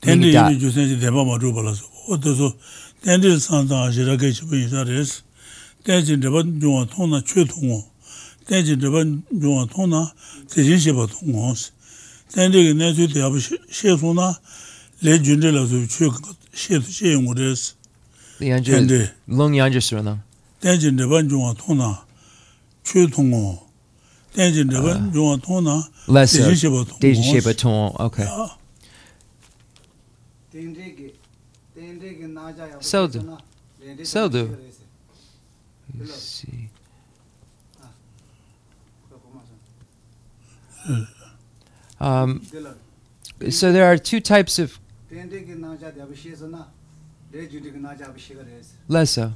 tēndē yī mī jūsēn jī tēmbā mā rū bā lā sā. Wā tē sō tēndē sān tā āshī rā kē chī bō yī sā rē sā. Tēnjī rē bā yōngā tōng nā chū tōng wō. Tēnjī rē bā yōngā tōng nā tē yī shī bā tōng wō sā. 咱这个年岁得要不谢谢松呢，来军队了就去谢谢我的军对，龙岩军队呢？但军队文军啊，通呢，去通哦。但军队文军啊，通呢，得是写不通，得是写不通。OK。Saldo. see see Uh. Um, so there are two types of lesa.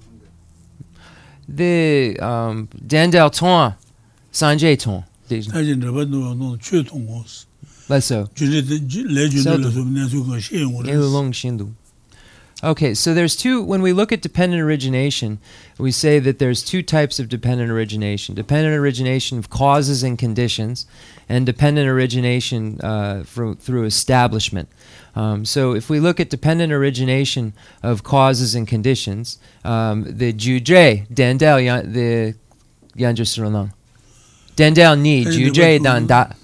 The um, dandel ton, sanjay ton. Leso. Okay, so there's two. When we look at dependent origination, we say that there's two types of dependent origination dependent origination of causes and conditions, and dependent origination uh, through, through establishment. Um, so, if we look at dependent origination of causes and conditions, um, the juje dendel the yanjusuranang dendel ni juje danda.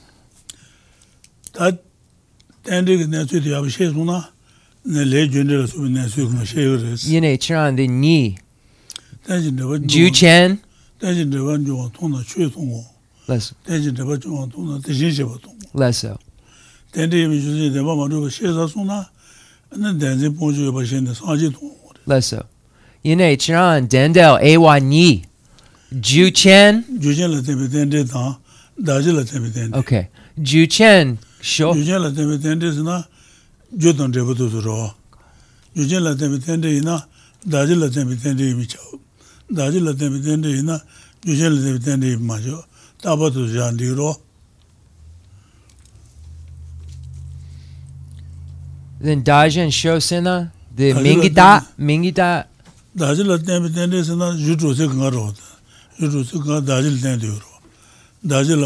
Yine chiran the ni. Ju chen. 땡진데 번조 통나 최통고 Let's 땡진데 번조 통나 대신시 보통 leso. 땡데 미주지 대바 마루 셰사수나 는 땡진 보조 버신데 사지 통 Leso. Yine Chiran Dendel Awa Ni. Ju Chen. 주전라 때문에 땡데 다 다질라 때문에 땡데 Okay. Ju Chen. Sure. 주전라 때문에 땡데스나 조던 데부터 들어 주전라 때문에 땡데이나 다질라 때문에 땡데 미쳐 다질라 때문에 땡데이나 주전라 때문에 땡데 마죠 Then Daja and Shosena, the Mingita, Mingita. Daja daja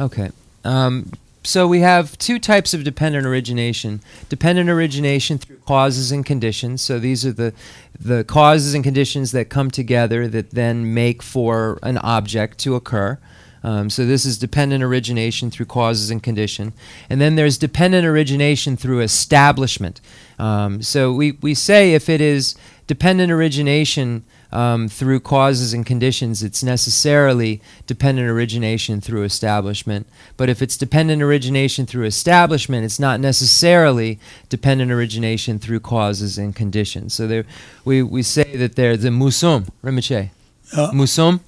Okay. Um, so we have two types of dependent origination. Dependent origination through causes and conditions. So these are the the causes and conditions that come together that then make for an object to occur. Um, so this is dependent origination through causes and condition, and then there's dependent origination through establishment. Um, so we, we say if it is dependent origination um, through causes and conditions, it's necessarily dependent origination through establishment. But if it's dependent origination through establishment, it's not necessarily dependent origination through causes and conditions. So there, we, we say that there's the musum, Rinpoche. 야 Musum,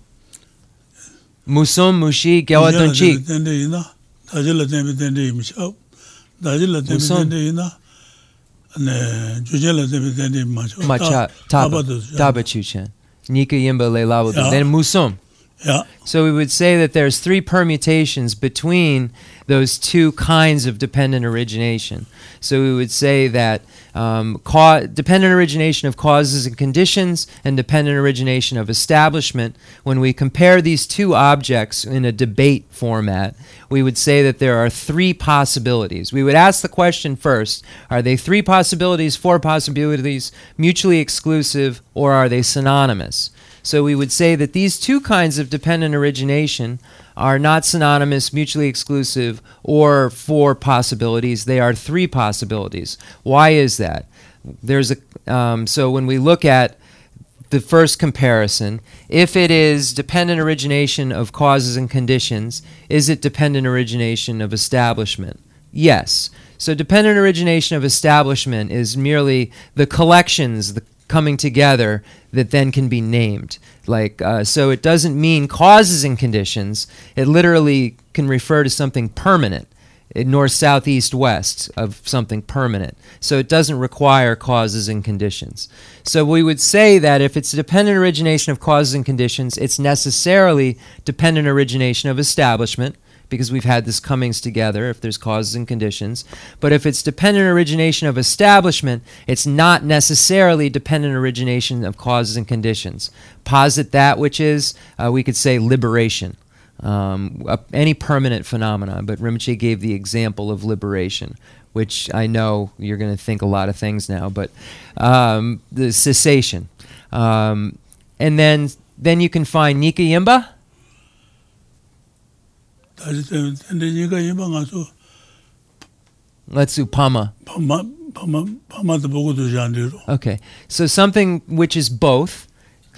musum, mushi, gewadunchi. 땡 네 주전라 때문에 땡데 마죠 Macha, taba, 따바도 taba chuchen. Nika yimba le lawadu. Yeah. Then musum. 야 So we would say that there's three permutations between those two kinds of dependent origination. So we would say that um, ca- dependent origination of causes and conditions and dependent origination of establishment, when we compare these two objects in a debate format, we would say that there are three possibilities. We would ask the question first are they three possibilities, four possibilities, mutually exclusive, or are they synonymous? So we would say that these two kinds of dependent origination are not synonymous, mutually exclusive, or four possibilities. They are three possibilities. Why is that? There's a um, so when we look at the first comparison, if it is dependent origination of causes and conditions, is it dependent origination of establishment? Yes. So dependent origination of establishment is merely the collections, the coming together that then can be named. Like uh, so, it doesn't mean causes and conditions. It literally can refer to something permanent, north, south, east, west of something permanent. So it doesn't require causes and conditions. So we would say that if it's dependent origination of causes and conditions, it's necessarily dependent origination of establishment because we've had this comings together if there's causes and conditions. But if it's dependent origination of establishment, it's not necessarily dependent origination of causes and conditions. Posit that which is, uh, we could say liberation um, a, any permanent phenomenon. But Rinpoche gave the example of liberation, which I know you're going to think a lot of things now, but um, the cessation. Um, and then then you can find Nika Yimba. Let's do Pama. Pama, Pama, Pama Okay, so something which is both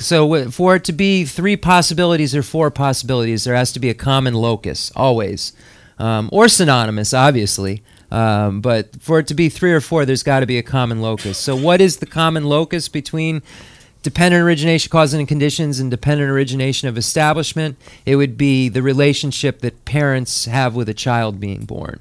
so for it to be three possibilities or four possibilities, there has to be a common locus, always. Um, or synonymous, obviously. Um, but for it to be three or four, there's got to be a common locus. So, what is the common locus between dependent origination, causing and conditions, and dependent origination of establishment? It would be the relationship that parents have with a child being born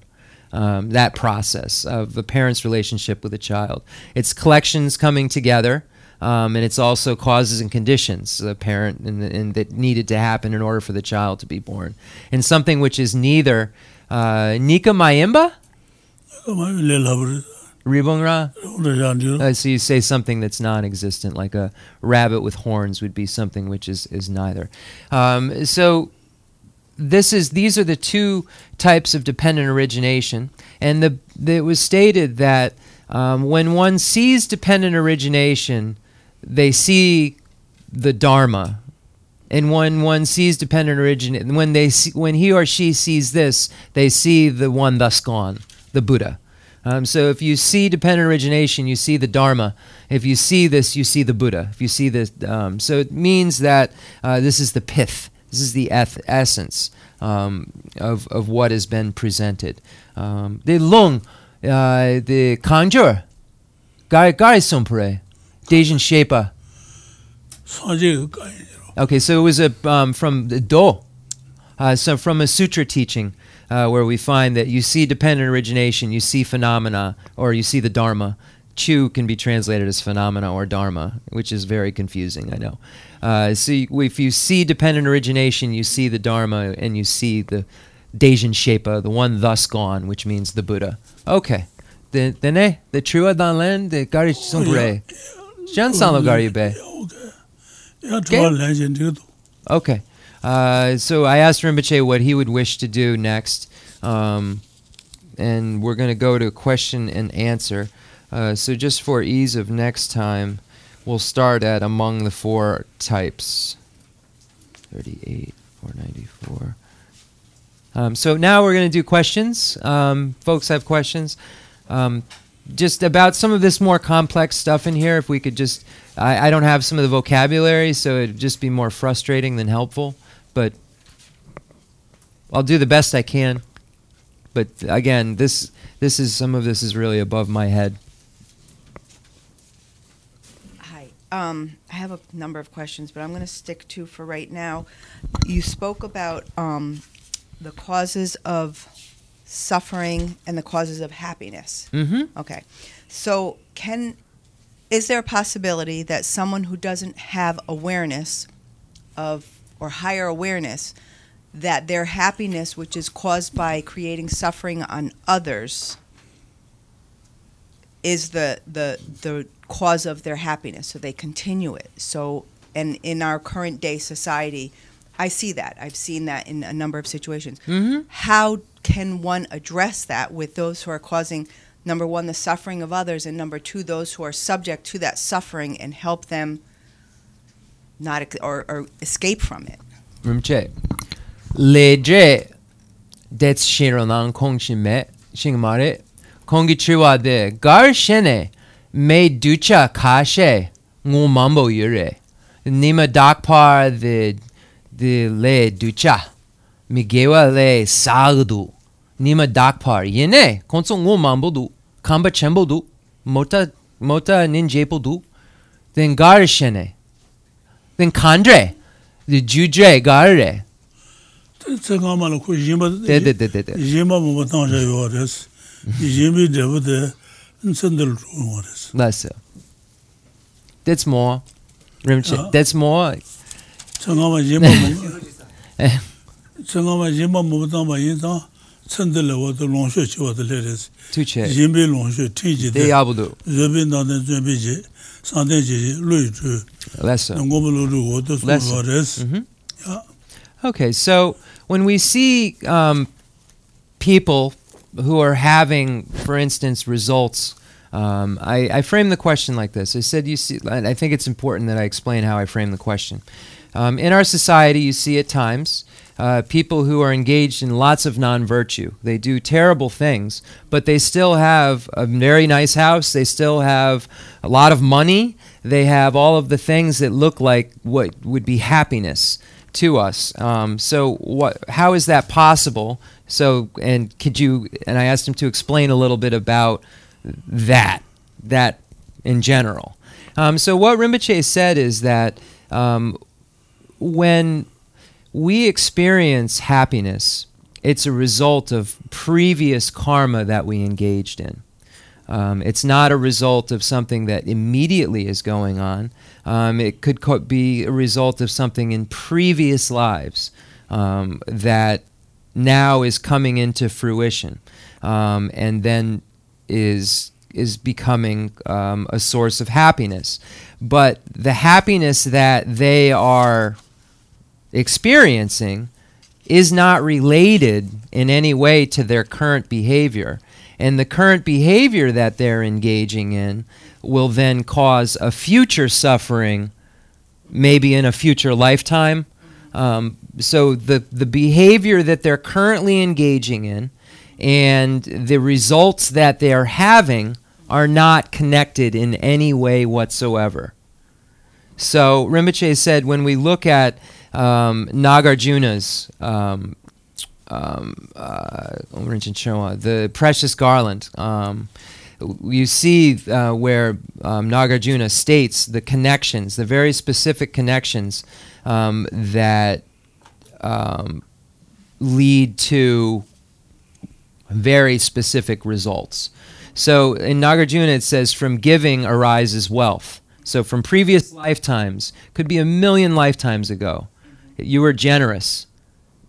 um, that process of the parent's relationship with a child. It's collections coming together, um, and it's also causes and conditions the parent and, and, that needed to happen in order for the child to be born, and something which is neither uh, Nika Mayimba. Ribongra? Uh, so you say something that's non-existent, like a rabbit with horns, would be something which is is neither. Um, so this is these are the two types of dependent origination, and the, the it was stated that um, when one sees dependent origination they see the dharma. And when one sees dependent origin, when they see, when he or she sees this, they see the one thus gone, the Buddha. Um, so if you see dependent origination, you see the Dharma. If you see this, you see the Buddha. If you see this, um, so it means that uh, this is the pith. This is the eth- essence um, of of what has been presented. Um, the lung, uh, the conjure, gai gai sumpre, Dejan Shepa? Okay, so it was a, um, from the Do, uh, so from a sutra teaching uh, where we find that you see dependent origination, you see phenomena, or you see the Dharma. Chu can be translated as phenomena or dharma, which is very confusing, I know. Uh, so you, if you see dependent origination, you see the dharma and you see the Dajan Shepa, the one thus gone, which means the Buddha. Okay. The, the ne, the true Adan Len, the Garish oh, Sumbre. Okay. Okay. Uh, so I asked Rinpoche what he would wish to do next, um, and we're going to go to question and answer. Uh, so just for ease of next time, we'll start at among the four types. 38, 494. Um, so now we're going to do questions. Um, folks have questions. Um, just about some of this more complex stuff in here, if we could just. I, I don't have some of the vocabulary, so it'd just be more frustrating than helpful. But I'll do the best I can. But again, this this is some of this is really above my head. Hi. Um, I have a number of questions, but I'm going to stick to for right now. You spoke about um, the causes of suffering and the causes of happiness. Mm-hmm. Okay. So, can is there a possibility that someone who doesn't have awareness of or higher awareness that their happiness, which is caused by creating suffering on others, is the the the cause of their happiness, so they continue it. So, and in our current day society, I see that. I've seen that in a number of situations. Mm-hmm. How can one address that with those who are causing number one the suffering of others, and number two those who are subject to that suffering, and help them not or, or escape from it? Rimche. Leje. That's Shironan Kongshime. Shingmare. Kongi Chiwa de. Gar Shene. Me ducha kashe. Ngu mambo yure. Nima dakpar the the le ducha. Miguel le sagdu nima dakpar yene konso ngo mambo du. Kamba chembo du. Mota mota nin jepo du. Then garishene then kandre the jujre garre tse nga ma lo ko yimba de de de de yimba mo ba tang ja yo res yimbi de bu de nsendel ru res that's it. That's more. Rimche ah. that's more. Tse nga ma yimba mo. yinpa yin tang longshu chi. Tuche. Yinpi longshu de. Deyabudu. Zubin ji, ji lui sunwa. Mm-hmm. Okay, so when we see um, people who are having, for instance, results um, I, I framed the question like this. I said, you see, I think it's important that I explain how I frame the question. Um, in our society, you see at times uh, people who are engaged in lots of non virtue. They do terrible things, but they still have a very nice house. They still have a lot of money. They have all of the things that look like what would be happiness to us. Um, so, what? How is that possible? So, and could you? And I asked him to explain a little bit about that, that in general. Um, so, what Rinpoche said is that um, when we experience happiness, it's a result of previous karma that we engaged in. Um, it's not a result of something that immediately is going on. Um, it could co- be a result of something in previous lives um, that now is coming into fruition um, and then is is becoming um, a source of happiness. But the happiness that they are experiencing is not related in any way to their current behavior. And the current behavior that they're engaging in will then cause a future suffering, maybe in a future lifetime. Um, so the, the behavior that they're currently engaging in and the results that they are having are not connected in any way whatsoever. So Rinpoche said when we look at um, Nagarjuna's um, um, uh, the precious garland. Um, you see uh, where um, Nagarjuna states the connections, the very specific connections um, that um, lead to very specific results. So in Nagarjuna it says, from giving arises wealth. So from previous lifetimes, could be a million lifetimes ago, you were generous.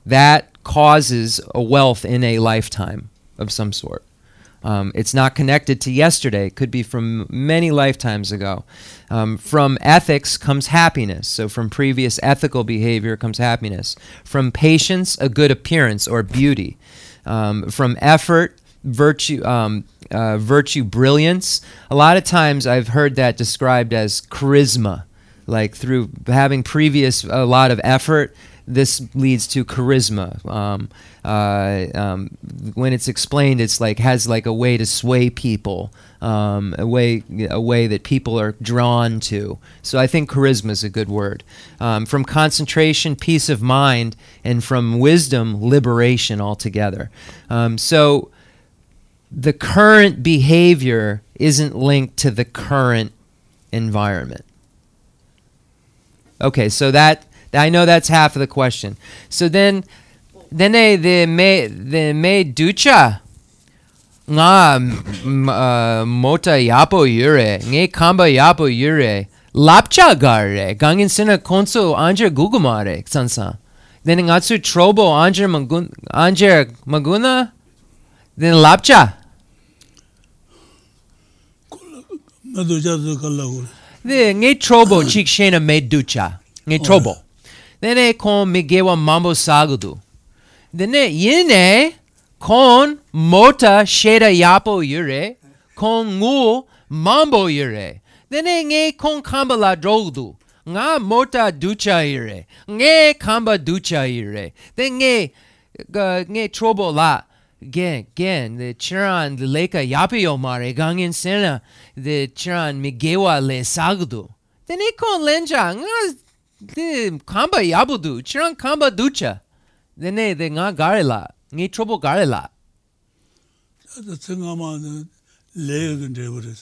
That causes a wealth in a lifetime of some sort. Um, it's not connected to yesterday. It could be from many lifetimes ago. Um, from ethics comes happiness. So, from previous ethical behavior comes happiness. From patience, a good appearance or beauty. Um, from effort, virtue, um, uh, virtue, brilliance. A lot of times I've heard that described as charisma like through having previous a lot of effort this leads to charisma. Um, uh, um, when it's explained it's like has like a way to sway people um, a way a way that people are drawn to. So I think charisma is a good word. Um, from concentration peace of mind and from wisdom liberation altogether. Um, so the current behavior isn't linked to the current environment Okay, so that I know that's half of the question. So then, then they the me the me ducha. Nga uh, mota yapo yure. Nge kamba yapo yure. Lapcha gare. Gangin sina konso anje gugumare sansa. Then ngatsu trobo anje magun anje maguna? Then lapcha de nge trobo chik shena me ducha nge trouble. dene kon me gewa mambo sagudu dene yene kon mota sheda yapo yure kon ngu mambo yure dene nge kon kambala drogudu nga mota ducha yure nge kamba ducha yure dene nge nge trobo la gen gen the chiran leka yapio mare gangin sena the chiran migewa le sagdu. Then ikon lenja nga ah, the kamba yabudu chiran kamba ducha. Dene the nga garela ngi trobo garela. The tsingama le gen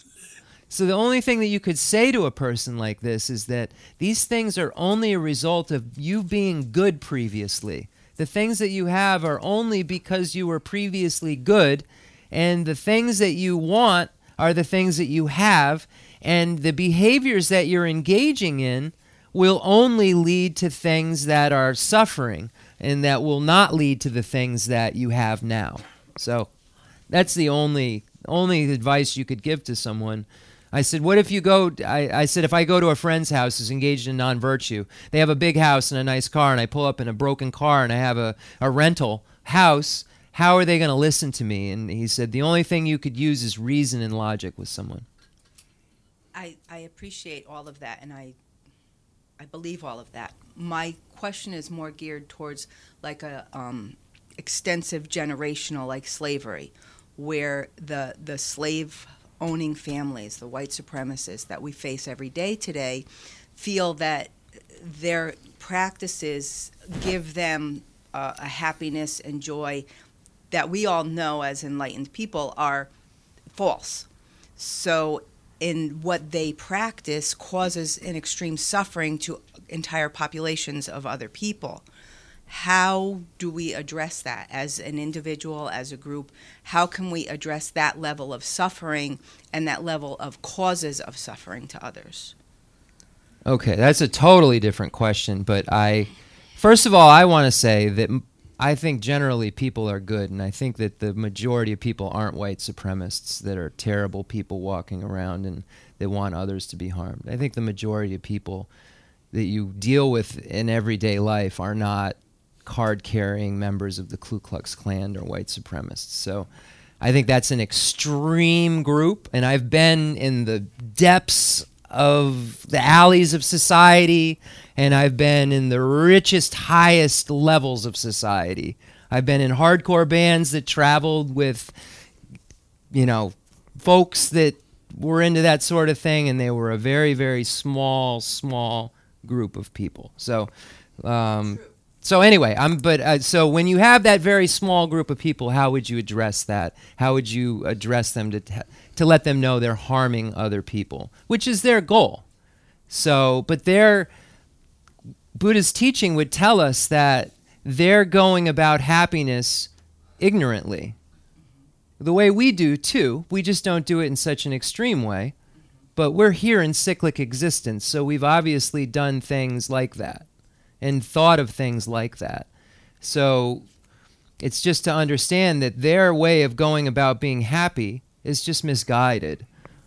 So the only thing that you could say to a person like this is that these things are only a result of you being good previously. The things that you have are only because you were previously good, and the things that you want are the things that you have, and the behaviors that you're engaging in will only lead to things that are suffering and that will not lead to the things that you have now. So that's the only only advice you could give to someone I said, what if you go? I, I said, if I go to a friend's house who's engaged in non virtue, they have a big house and a nice car, and I pull up in a broken car and I have a, a rental house, how are they going to listen to me? And he said, the only thing you could use is reason and logic with someone. I, I appreciate all of that and I I believe all of that. My question is more geared towards like a um, extensive generational like slavery where the the slave owning families, the white supremacists that we face every day today feel that their practices give them uh, a happiness and joy that we all know as enlightened people are false. So in what they practice causes an extreme suffering to entire populations of other people. How do we address that as an individual, as a group? How can we address that level of suffering and that level of causes of suffering to others? Okay, that's a totally different question. But I, first of all, I want to say that I think generally people are good, and I think that the majority of people aren't white supremacists that are terrible people walking around and that want others to be harmed. I think the majority of people that you deal with in everyday life are not card carrying members of the Ku Klux Klan or white supremacists. So I think that's an extreme group, and I've been in the depths of the alleys of society, and I've been in the richest, highest levels of society. I've been in hardcore bands that traveled with, you know, folks that were into that sort of thing, and they were a very, very small, small group of people. So, um, so anyway, I'm. But uh, so when you have that very small group of people, how would you address that? How would you address them to t- to let them know they're harming other people, which is their goal? So, but their Buddha's teaching would tell us that they're going about happiness ignorantly, the way we do too. We just don't do it in such an extreme way. But we're here in cyclic existence, so we've obviously done things like that and thought of things like that. So it's just to understand that their way of going about being happy is just misguided.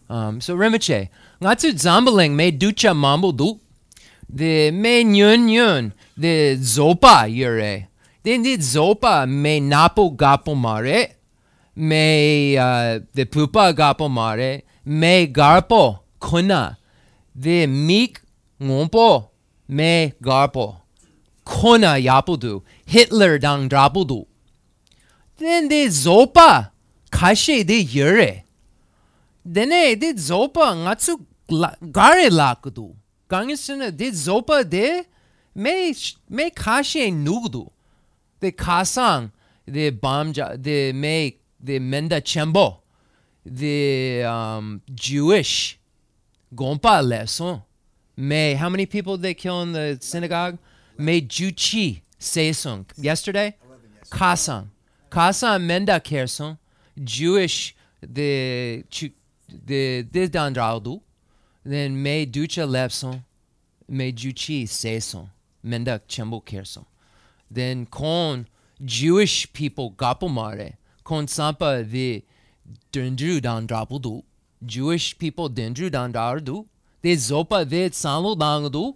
Um, so Rinpoche, nga tsu zambaling me ducha mambo du, the me nyun nyun, the zopa yure, then the zopa me napo gapo mare, me uh, the pupa gapo mare, me garpo kuna, the meek ngompo me garpo. Kona yapudu, Hitler dang drapudu. Then de zopa, kashe de yure. Dene de zopa ngatsu gare lakudu. Gangisina de zopa de me me kashe nugdu. De kasang, de bamja, de me de menda chembo. The um, Jewish gompa lesson. May how many people did they kill in the synagogue? May Juchi Seisung yesterday? Kasang. Kasang Menda Kersung. Jewish the the the Dandraudu. Then May Ducha Lepson. May Juchi Seisung. Menda Chembo Kersung. Then Kon Jewish people Gapomare. Kon Sampa the Dendru Dandrapudu. Jewish people Dendru Dandradu. De Zopa de Sanlo Dangdu.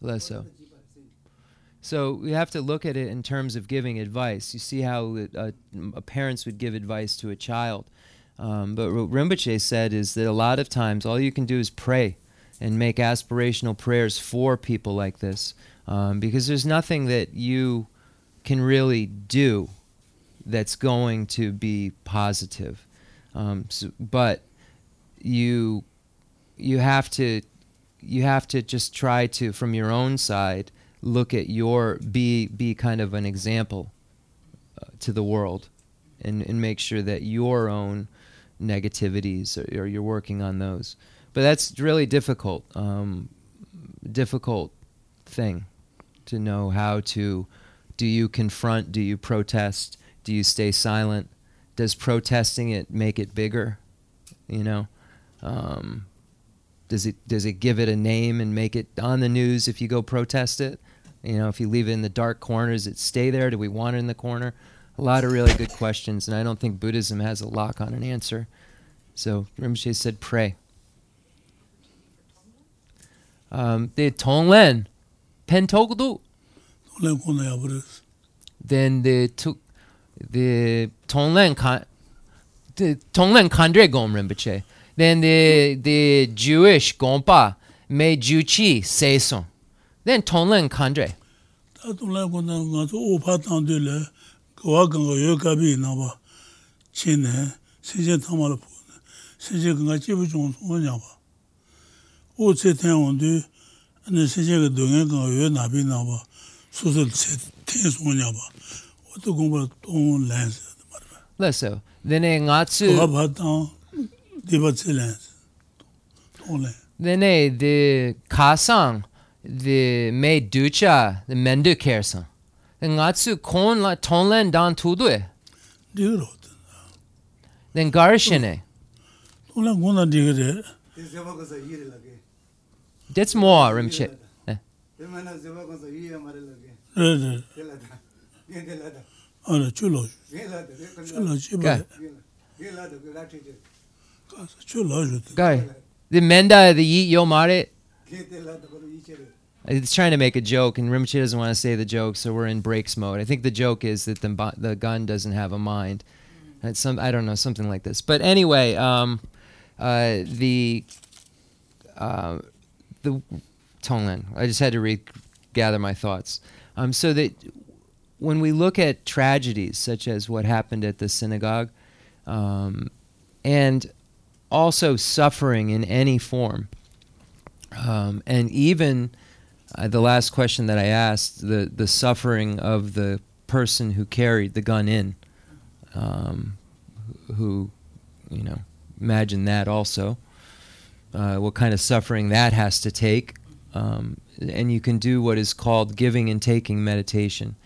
Less so. So we have to look at it in terms of giving advice. You see how it, uh, parents would give advice to a child. Um, but what Rinpoche said is that a lot of times all you can do is pray and make aspirational prayers for people like this um, because there's nothing that you can really do that's going to be positive. Um, so, but you you have to you have to just try to from your own side look at your be be kind of an example uh, to the world and, and make sure that your own negativities or, you're working on those. But that's really difficult, um, difficult thing to know how to. Do you confront? Do you protest? Do you stay silent? Does protesting it make it bigger? You know, um, does it does it give it a name and make it on the news if you go protest it? You know, if you leave it in the dark corners, it stay there? Do we want it in the corner? A lot of really good questions, and I don't think Buddhism has a lock on an answer. So Rinpoche said, pray. Um, the Tonglen, Pen Togdu. Tōnglēn kōna yā pōrēs. Then the took the Tonglen the Tonglen Kandre Gom Rinpoche. Then the the Jewish gompa me juchi seson. Then tonlen kandre. Ta tonlen kondang nga zo opa tangde le kawa kanga yo kabi na ba che ne seje tama la po ne seje kanga chebu chung song nya ba. O che ten on du ane seje ka dongen kanga yo na bi na ba su se che ten song nya ba. O to gompa tong len se. Leso, then eh, nga tsu... Kawa pa tang det var the Nej, nej, det kasang, det med ducha, det mendu kersan. Den gatsu kon la tonlen dan tudu. Det är råd. Den garshene. Tola gona digre. That's more, Rimche. Ara chulo. Chulo Guy, the menda the eat yo mare. It's trying to make a joke, and Rimchi doesn't want to say the joke, so we're in breaks mode. I think the joke is that the, the gun doesn't have a mind. It's some I don't know something like this, but anyway, um, uh, the uh, the Tonglen. I just had to regather my thoughts. Um, so that when we look at tragedies such as what happened at the synagogue, um, and also suffering in any form, um, and even uh, the last question that I asked, the the suffering of the person who carried the gun in, um, who, you know, imagine that also, uh, what kind of suffering that has to take, um, and you can do what is called giving and taking meditation,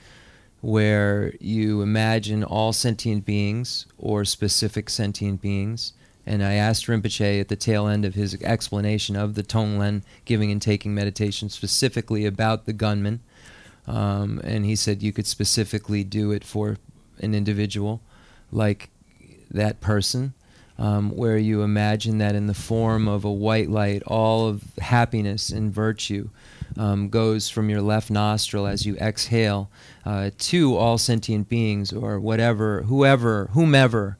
where you imagine all sentient beings or specific sentient beings. And I asked Rinpoche at the tail end of his explanation of the Tonglen giving and taking meditation specifically about the gunman. Um, and he said you could specifically do it for an individual like that person, um, where you imagine that in the form of a white light, all of happiness and virtue um, goes from your left nostril as you exhale uh, to all sentient beings or whatever, whoever, whomever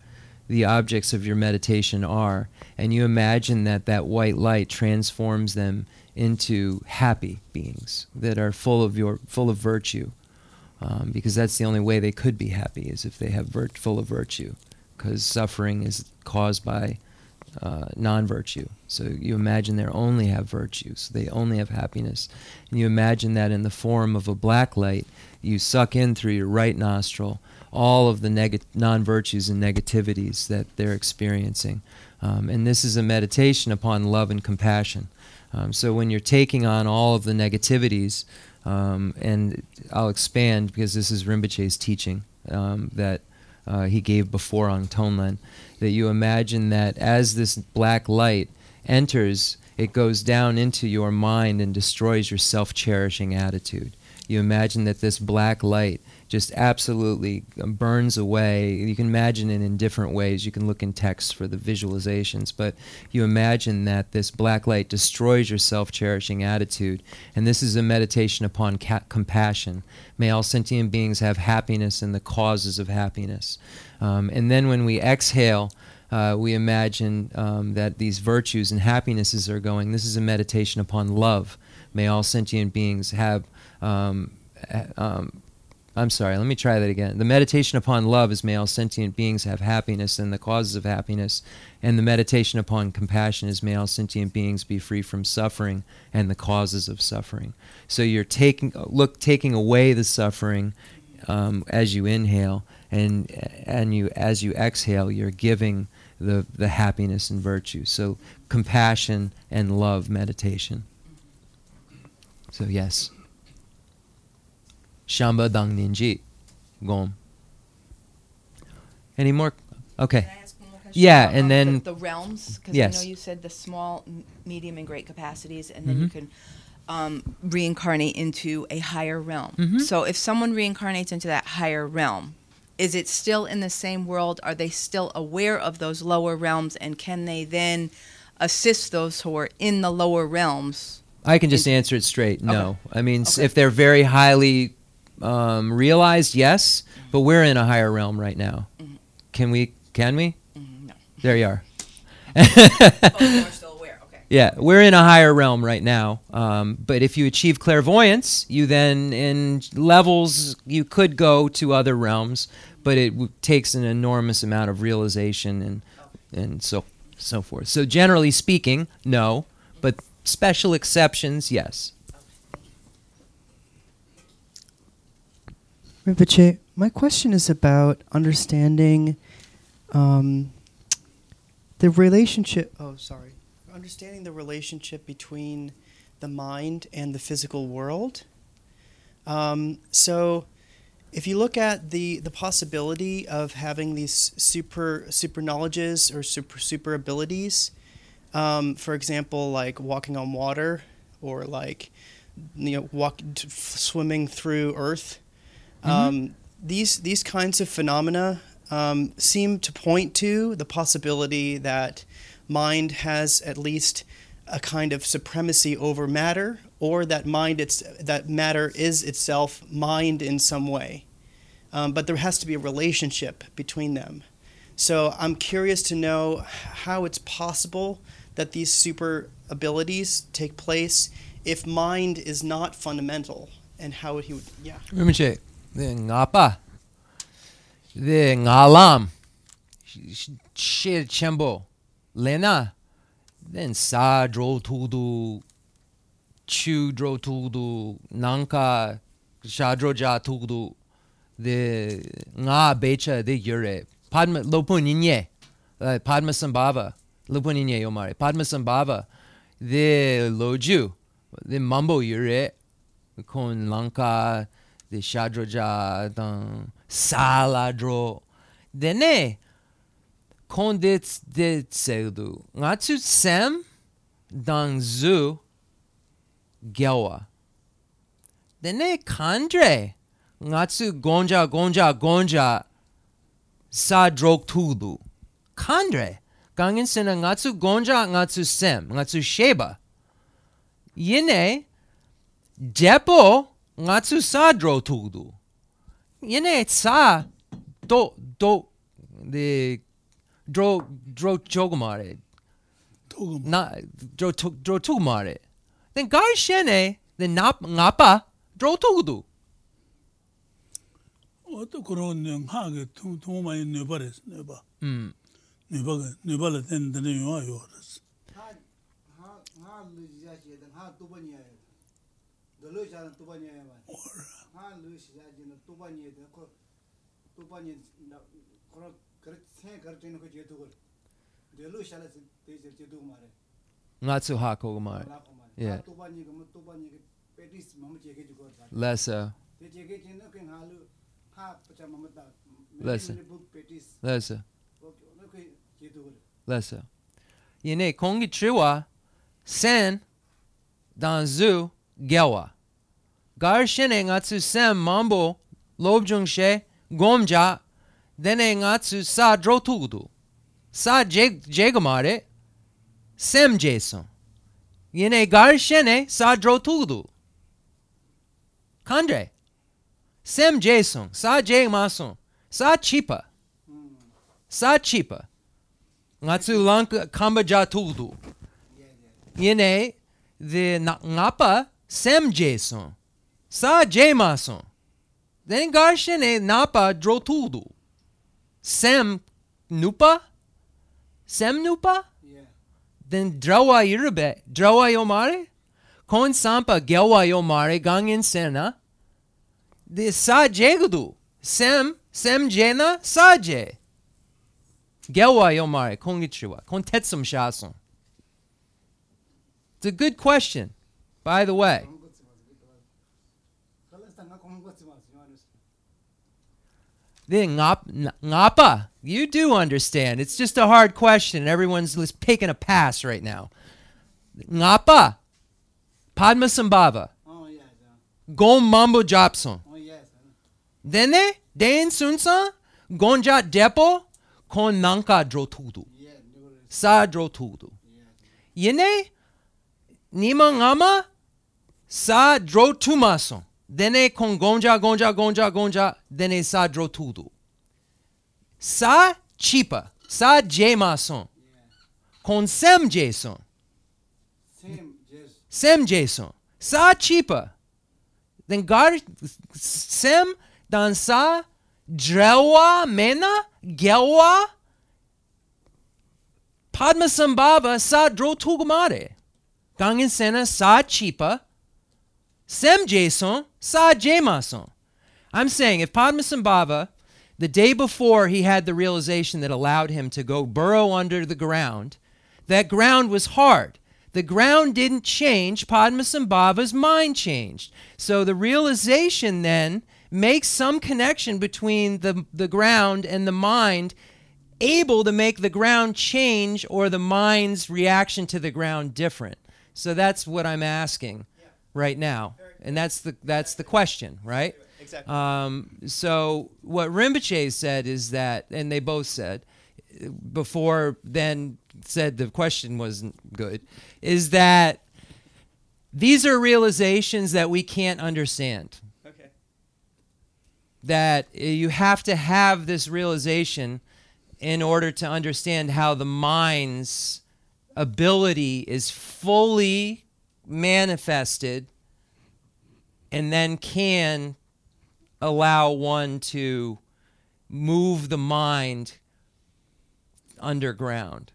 the objects of your meditation are, and you imagine that that white light transforms them into happy beings that are full of your full of virtue, um, because that's the only way they could be happy is if they have virt- full of virtue, because suffering is caused by uh, non-virtue. So you imagine they only have virtues, they only have happiness, and you imagine that in the form of a black light, you suck in through your right nostril all of the neg- non-virtues and negativities that they're experiencing. Um, and this is a meditation upon love and compassion. Um, so when you're taking on all of the negativities, um, and I'll expand because this is Rinpoche's teaching um, that uh, he gave before on Tonglen, that you imagine that as this black light enters, it goes down into your mind and destroys your self-cherishing attitude. You imagine that this black light just absolutely burns away. You can imagine it in different ways. You can look in text for the visualizations, but you imagine that this black light destroys your self cherishing attitude. And this is a meditation upon ca- compassion. May all sentient beings have happiness and the causes of happiness. Um, and then when we exhale, uh, we imagine um, that these virtues and happinesses are going. This is a meditation upon love. May all sentient beings have. Um, um, I'm sorry, let me try that again. The meditation upon love is may all sentient beings have happiness and the causes of happiness. And the meditation upon compassion is may all sentient beings be free from suffering and the causes of suffering. So you're taking look taking away the suffering um, as you inhale, and and you as you exhale, you're giving the the happiness and virtue. So compassion and love meditation. So yes. Shamba dang ninji. Gom. Any more? Okay. Can I ask one more question Yeah, and then- the, the realms because Yes. I know you said the small, m- medium, and great capacities, and then you Mhm. can um, reincarnate into a higher realm. Mhm. So if someone reincarnates into that higher realm, is it still in the same world? Are they still aware of those lower realms, and can they then assist those who are in the lower realms? I can just answer it straight. No, I mean Okay. if they're very highly um, realized, yes. But we're in a higher realm right now. Can we? Can we? Mm, no. There you are. Oh, you are still aware. Okay. Yeah, we're in a higher realm right now. Um, but if you achieve clairvoyance, you then in levels you could go to other realms, but it w- takes an enormous amount of realization and and so so forth. So generally speaking, no, but special exceptions, yes. Rinpoche, my question is about understanding um, the relationship. Oh, sorry. Understanding the relationship between the mind and the physical world. Um, so, if you look at the, the possibility of having these super super knowledges or super super abilities, um, for example, like walking on water or like you know walk swimming through earth um, these these kinds of phenomena um, seem to point to the possibility that mind has at least a kind of supremacy over matter, or that mind it's that matter is itself mind in some way. Um, but there has to be a relationship between them. So I'm curious to know how it's possible that these super abilities take place if mind is not fundamental, and how he would yeah. The ngapa, the ngalam, shir chembo, lena, then sa dro tudu, chu dro tudu, nanka, sha dro ja tudu, the nga becha the yure, padma lopu ninye, uh, padma sambhava, lopu ninye yomare, padma sambhava, the loju, the mambo yure, con lanka, the shadroja, dan saladro, dene, eh, con dit dit seudu, ngatsu sem, dan zu, gelwa. Dene eh, kandre, ngatsu gonja gonja gonja, sa drok tudu. Kandre, gangin sena ngatsu gonja ngatsu sem, ngatsu sheba. Yine, depo ngatsu sa dro tudu. Yine sa do do the dro dro chogmare 토금 na dro tu- dro tugmare. Then gar shene the nap ngapa dro tudu. 어떤 그런 하게 통 통마이 네바레스 네바 Hmm. 네바가 네발에 된다는 요아요 그랬어 하, 하, 하 루지야 제든 하 두번이야. Natsu Hakogumar. Yeah. Lesa. Lesa. Lesa. Lesa. Yene Kongi Chiwa, Sen, Danzu, Gewa. Gar shene ngatsu sem mambo lobjung she gomja dene ngatsu sa dro tudu. Sa jeg jegamare sem jason. Yine gar shene sa dro tudu. Kandre. Sem jason sa jeg mason. Sa chipa. Sa chipa. Ngatsu lanka kambaja tudu. Yine the ngapa sem jason. Sajemasson. Dengarshene napa drotudu. Sem nupa? Sem nupa? Yeah. Then drawa irbe, drawa yomare? Kon sampa gelwa yomare gangen sena. De sa jegudu. Sem, sem jena saje. Gelwa yomare, kongichiwa. Kon tetsum shason. It's a good question, by the way. Ngapa, you do understand. It's just a hard question. Everyone's just taking a pass right now. Ngapa, Padmasambhava. Oh, yeah. Gon Mambo Japson. Oh, yes. Dene, Den Sunsa, Gonja Depo, Kon Nanka Drotudu. Sa Drotudu. Yene, Nima Ngama, Sa Drotumason. Dene com gonja, gonja, gonja, gonja, dene sadro tudo. Sa chipa, sa jemason. Con sem jason. Sem jason. Sa chipa. Den gar sem dan sa drewa mena gewa Padmasambhava sa dro tugumare. Gangen sena sa chipa. Sem jason sa jemason. I'm saying if Padmasambhava, the day before he had the realization that allowed him to go burrow under the ground, that ground was hard. The ground didn't change, Padmasambhava's mind changed. So the realization then makes some connection between the, the ground and the mind, able to make the ground change or the mind's reaction to the ground different. So that's what I'm asking right now. And that's the that's the question, right? Exactly. Um, so what Rinpoche said is that, and they both said before then said the question wasn't good, is that these are realizations that we can't understand. okay. That you have to have this realization in order to understand how the mind's ability is fully manifested and then can allow one to move the mind underground.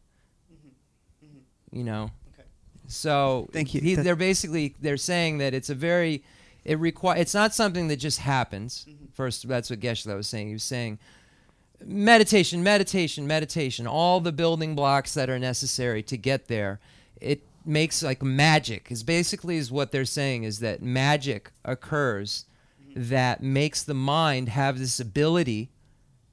Mm-hmm. You know. Mm-hmm. Okay. So Thank you. he- they're basically they're saying that it's a very it require it's not something that just happens. Mm-hmm. First, that's what Geshe-la was saying. He was saying meditation, meditation, meditation, all the building blocks that are necessary to get there. It makes like magic. Is basically is what they're saying is that magic occurs that makes the mind have this ability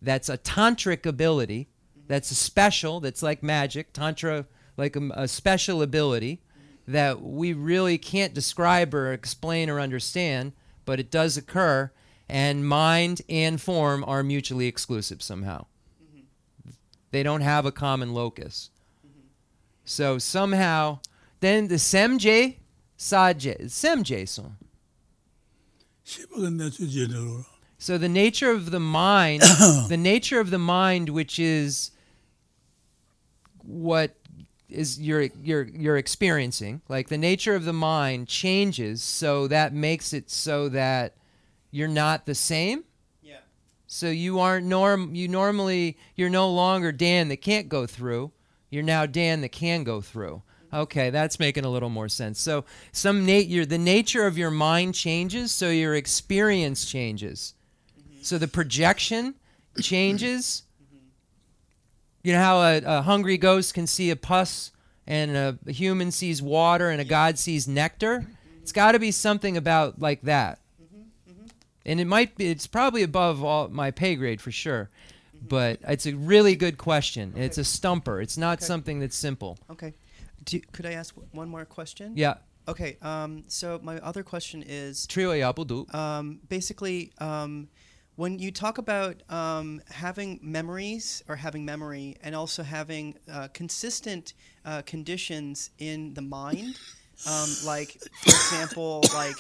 that's a tantric ability that's a special that's like magic tantra like a, a special ability that we really can't describe or explain or understand but it does occur and mind and form are mutually exclusive somehow. Mm-hmm. They don't have a common locus. Mm-hmm. So somehow then the semje, sadje, semje son. So the nature of the mind, the nature of the mind, which is what is you're you're you're experiencing, like the nature of the mind changes, so that makes it so that you're not the same. Yeah. So you aren't norm. You normally you're no longer Dan that can't go through. You're now Dan that can go through. Okay, that's making a little more sense. So some nat- your the nature of your mind changes, so your experience changes. Mm-hmm. So the projection changes. Mm-hmm. You know how a, a hungry ghost can see a pus, and a, a human sees water, and a god sees nectar. Mm-hmm. It's got to be something about like that and it might be it's probably above all my pay grade for sure but it's a really good question it's a stumper it's not Okay. something that's simple Okay. Do, could I ask one more question? yeah Okay. Um, so my other question is um, basically um, when you talk about um, having memories or having memory and also having uh, consistent uh, conditions in the mind um, like for example like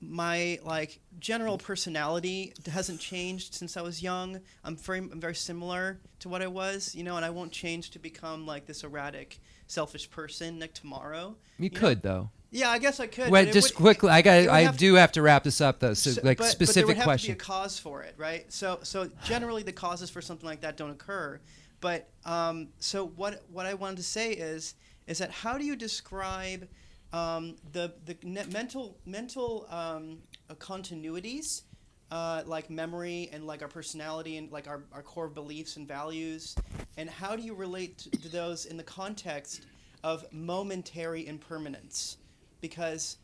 my like general personality hasn't changed since I was young. I'm very I'm very similar to what I was, you know, and I won't change to become like this erratic, selfish person like tomorrow. you know? could though Yeah, I guess I could. Wait, just would- quickly i got i have to- do have to wrap this up though so, so- like but, specific but there would have question to be a cause for it, right? So, so generally the causes for something like that don't occur. But um, so what? What I wanted to say is, is that how do you describe um, the the mental mental um, uh, continuities uh, like memory and like our personality and like our, our core beliefs and values? And how do you relate to, those in the context of momentary impermanence? Because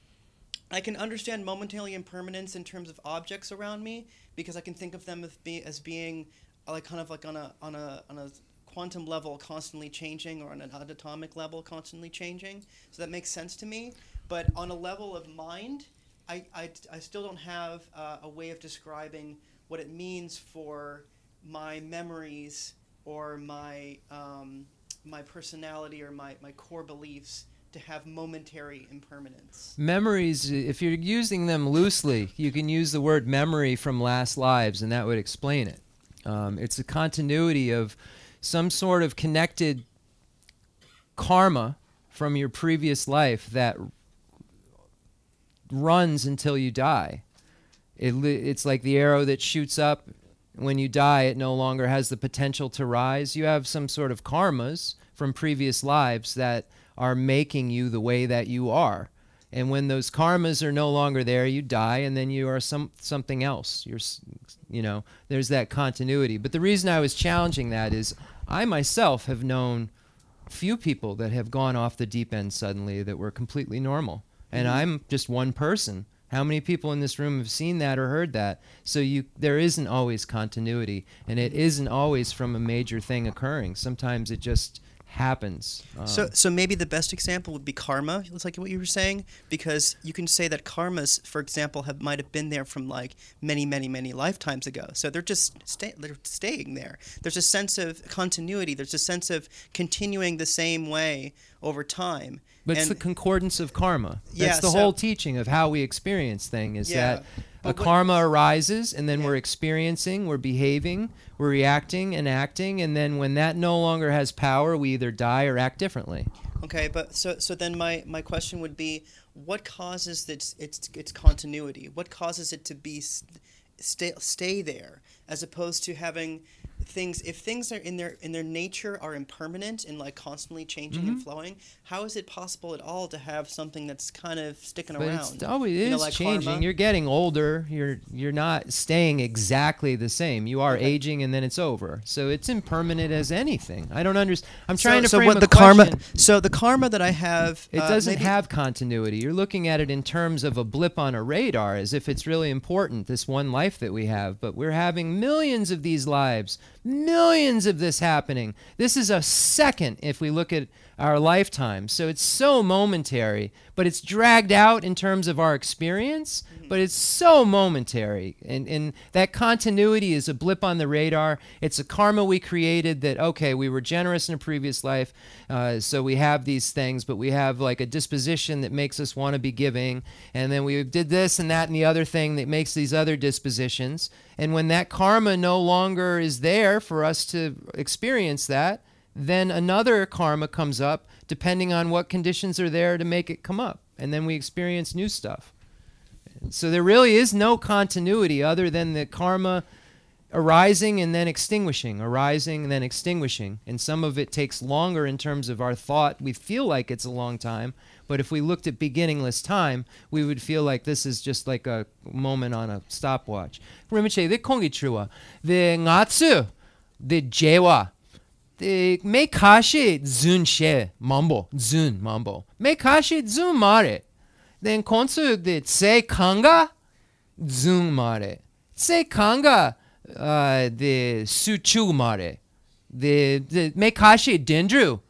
I can understand momentary impermanence in terms of objects around me because I can think of them as, be, as being like kind of like on a on a on a quantum level constantly changing or on an atomic level constantly changing. So that makes sense to me. But on a level of mind, I, I, I still don't have uh, a way of describing what it means for my memories or my um, my personality or my, my core beliefs to have momentary impermanence. Memories, if you're using them loosely, you can use the word memory from last lives, and that would explain it. Um, it's a continuity of some sort of connected karma from your previous life that runs until you die. It, it's like the arrow that shoots up. When you die, it no longer has the potential to rise. You have some sort of karmas from previous lives that are making you the way that you are. And when those karmas are no longer there, you die, and then you are some something else. You're, you know, there's that continuity. But the reason I was challenging that is, I myself have known few people that have gone off the deep end suddenly that were completely normal. And mm-hmm. I'm just one person. How many people in this room have seen that or heard that? So you there isn't always continuity and it isn't always from a major thing occurring. Sometimes it just happens. Um, So, so maybe the best example would be karma. It's like what you were saying, because you can say that karmas, for example, have might have been there from like many, many, many lifetimes ago. So they're just stay, they're staying there. There's a sense of continuity. There's a sense of continuing the same way over time. But it's the concordance of karma. That's Yeah, the so- whole teaching of how we experience thing is Yeah, that a karma arises and then Yeah. we're experiencing, we're behaving, we're reacting and acting, and then when that no longer has power, we either die or act differently. Okay, but so so then my, my question would be, what causes its its its continuity? What causes it to be st- stay stay there as opposed to having things if things are in their in their nature are impermanent and like constantly changing Mm-hmm. and flowing how is it possible at all to have something that's kind of sticking But around it's always it You know, like changing. karma? You're getting older. You're you're not staying exactly the same. You are Okay. aging and then it's over. So it's impermanent as anything. I don't understand. I'm trying so, to so frame what the question. karma so the karma that i have It uh, doesn't have continuity. You're looking at it in terms of a blip on a radar as if it's really important, this one life that we have. But we're having millions of these lives, millions of this happening. This is a second if we look at our lifetime. So it's so momentary, but it's dragged out in terms of our experience, but it's so momentary. And, and that continuity is a blip on the radar. It's a karma we created that, okay, we were generous in a previous life, uh, so we have these things, but we have like a disposition that makes us want to be giving. And then we did this and that and the other thing that makes these other dispositions. And when that karma no longer is there for us to experience that, then another karma comes up depending on what conditions are there to make it come up. And then we experience new stuff. So there really is no continuity other than the karma arising and then extinguishing, arising and then extinguishing. And some of it takes longer in terms of our thought. We feel like it's a long time, but if we looked at beginningless time, we would feel like this is just like a moment on a stopwatch. Rinpoche, the kongichua, the ngatsu, the jewa, me kashi zun she mambo, zun mambo. Me kashi zun mare. Then konsu the tse kanga, zun mare. Tse kanga, uh, the suchu mare. The the me kashi dendru.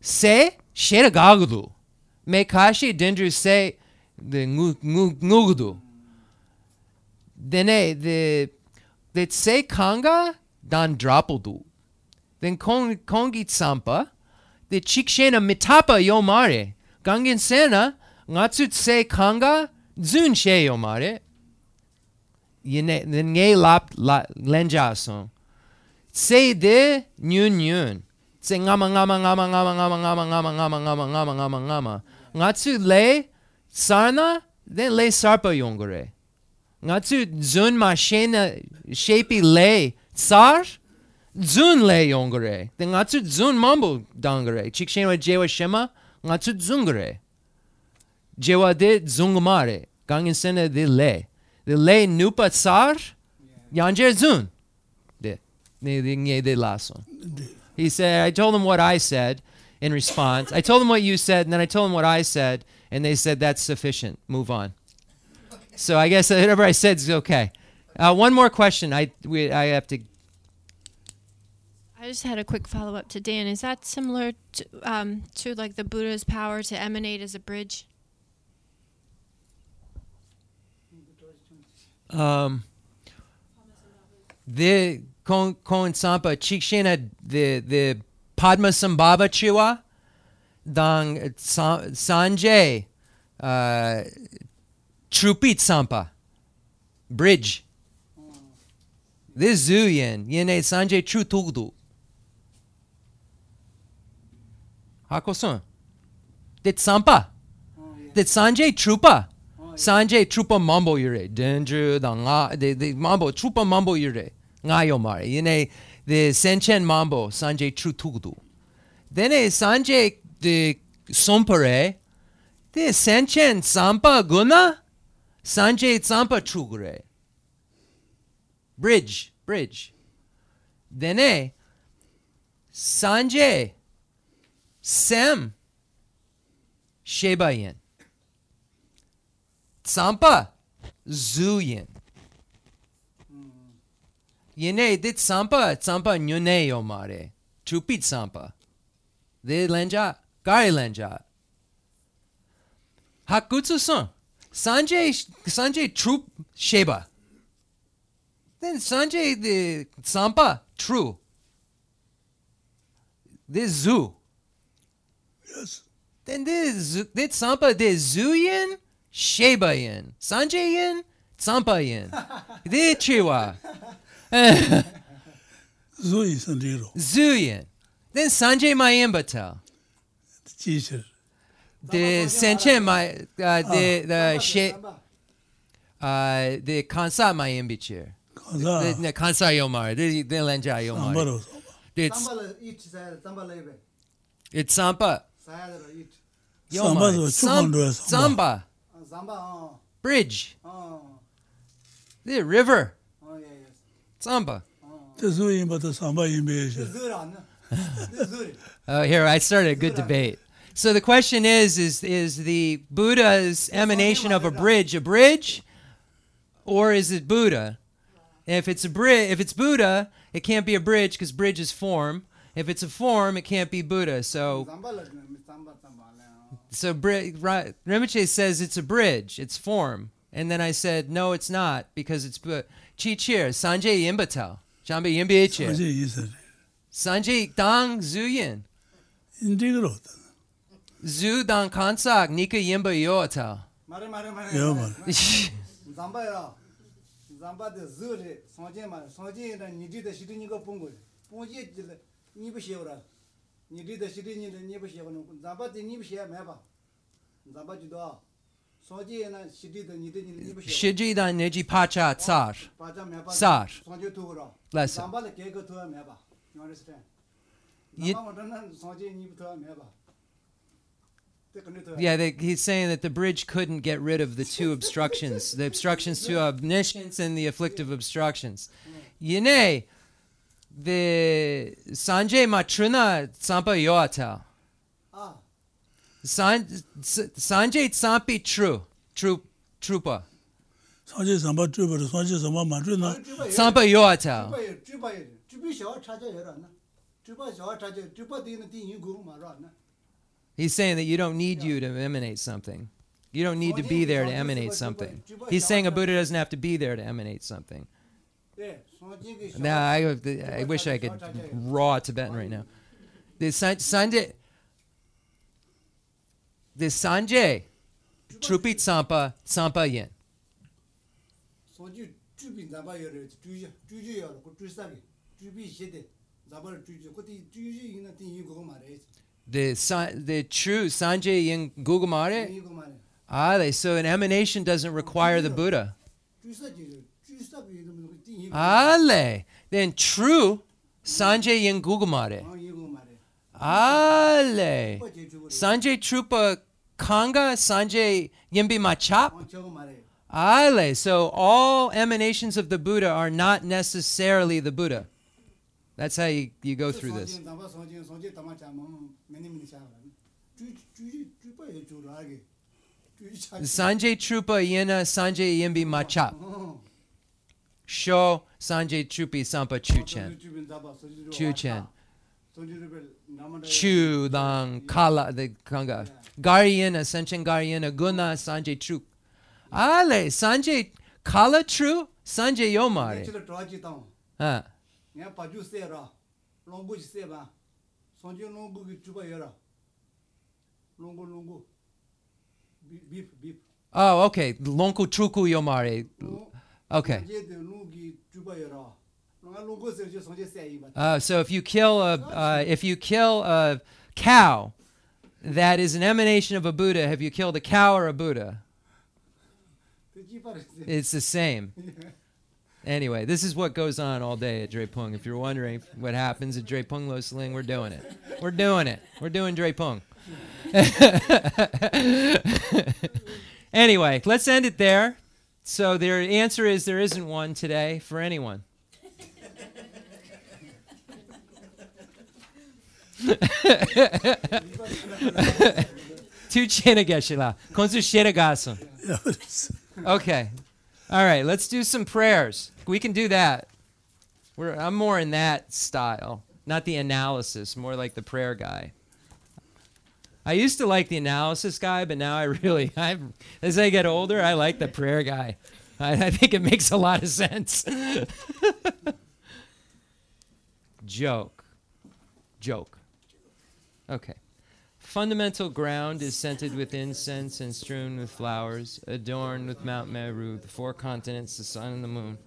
Se shera gagudu. Me kashi dendru se the ngu- ngu- ngugudu. Dene the the tse kanga dan drapodu. Then kong kongi tsampa the chikshena mitapa yomare. Gangen sena ngatsu tse kanga zun she yomare. Yene the nge lap la lenjason. Tse de nyun nyun. Tse ngama ngama ngama ngama ngama ngama ngama ngama ngama ngama ngama ngama. Ngatsu le sarna then le sarpa yongore. Ngatsu zun ma shena shepi le tsar zun le yongore. Then ngatsu zun mambo dangare. Chikshena jewa shema ngatsu zungare. Jewa de zungumare. Gangen sena de le. the le nupa tsar yanje zun. De ne de nge de lason. He said, I told him what I said in response. I told him what you said, and then I told him what I said, and they said that's sufficient. Move on. So I guess whatever I said is okay. Uh, one more question. I we I have to. I just had a quick follow up to Dan. Is that similar to, um, to like the Buddha's power to emanate as a bridge? Um, the kon sampa chikshena the the Padma Sambhava chiwa dang sa- Sanjay uh, Trupit Sampa Bridge. This Zuyen yene Sanjay Tru Hakosun. Dit Sampa. Dit Sanjay Trupa. Sanjay Trupa Mambo Yure. Dendru da nga the Mambo Trupa Mambo Yure. Nga yomare. Yene the Senchen Mambo Sanjay Tru Tugdu. Then a Sanjay the Sompare. The Senchen Sampa Guna. Sanjay Sampa Trugure. Bridge, bridge. Then a Sanjay Sam Shebayan. Sampa Zuyin. Yene dit Sampa Sampa Nyune Yomare. Trupit Sampa. De Lenja. Gari Lenja. Hakutsu son. Sanjay Sanjay Troop Sheba. Then Sanjay the Sampa true. This zoo. Yes. Then this this Sampa the Zuyin Shebayin. Sanjayin Sampayin. The Chiwa. Zui san riro. Zuyin. Then Sanjay Mayimbatel. Jishir. The Senchen my uh, the the she uh the Kansa Mayimbichir. Kansa. The Kansa Yomar. The the Lenja Yomar. Sambaro. It's Zambala it saya zambala ibe. it's Sampa. Saya. Samba Yomar. zo chukondro ya Samba. samba. Oh Bridge. oh The river. oh yeah yes. Samba. Te zui inba te samba inba ya shir. Zura na. Zuri. Oh, here I started a good debate. So the question is: is is the Buddha's emanation of a bridge a bridge, or is it Buddha? If it's a bridge, if it's Buddha, it can't be a bridge because bridge is form. If it's a form, it can't be Buddha. So Zambala zamba zamba so bri- Ra- Rinpoche says it's a bridge, it's form, and then I said no, it's not because it's Bu- Chi Chir Sanjay Yimbatel Jambe Yimbiche Sanjay yisar. Sanjay Dang Zuyin Indigro. Zu Dang Kansak Nika Yimba Yoatel. Mare mare mare. Ya mare. Zamba ya. Zamba de zuri sonje ma sonje da ni de shi ni go pongo. Ponje de ni bu shi ora. Ni de shi ni de ni bu shi no. Zamba de ni bu shi ma ba. Zamba ju do. Sonje na shi de ni de ni bu shi. Shiji Dan Neji Pacha Tsar. Paja me ba. Sar. Sonje tu ora. Lesson. Zamba le ke go tu me ba. You understand? Ye- Zamba ma na sonje ni bu tu me ba. Te kne tu. Yeah, they, he's saying that the bridge couldn't get rid of the two obstructions, the obstructions to omniscience and the afflictive obstructions. Yine, the מטרינה צמפה יואטה. Sanjay Tsampi Tru, Tru, Trupa. Sanjay Tsampa Trupa, Sanjay Tsampa Mandru. Tsampa Yoata. Trupa Trupa Trupa Trupa He's saying that you don't need you to emanate something. You don't need to be there to emanate something. He's saying a Buddha doesn't have to be there to emanate something. No, I, I wish I could raw Tibetan right now. The San, Sanjay, the Sanjay, trupi Sampa, Sampa yin. The, san, the true Sanjay yin Gugumare? Ah, so an emanation doesn't require the Buddha. Ale. Then true Sanjay Yengugumare. Ale. Sanjay Trupa Kanga, Sanjay Yimbi Machap. Ale. So all emanations of the Buddha are not necessarily the Buddha. That's how you, you go through this. Sanjay Trupa Yena Sanjay Yimbi Machap. Sho Sanjay Trupi Sampa Chuchen. Chuchen. Chu Lang Kala the Kanga. Garyena Sanchen Garyena Guna Sanjay Trup. Ale Sanjay Kala Tru Sanjay Yomare. 저 저지 당 Ah. 냐 바주 세라 롱부 세바 성진 롱부 그 주바 여라 롱고 롱고 비프 비프 Oh, okay. Lonko Truku Yomare. Okay. 이제 롱기 주바 여라 롱아 롱고 세지 성진 세 Okay. Uh, so if you kill a uh, if you kill a cow, that is an emanation of a Buddha. Have you killed a cow or a Buddha? It's the same. Anyway, this is what goes on all day at Drepung. If you're wondering what happens at Drepung Loseling, we're doing it. We're doing it. We're doing Drepung. anyway, let's end it there. So the answer is there isn't one today for anyone. Okay. All right, let's do some prayers. We can do that. We're, I'm more in that style, not the analysis, more like the prayer guy. I used to like the analysis guy, but now I really, I, as I get older, I like the prayer guy. I, I think it makes a lot of sense. Joke. Joke. Okay. Fundamental ground is scented with incense and strewn with flowers, adorned with Mount Meru, the four continents, the sun and the moon.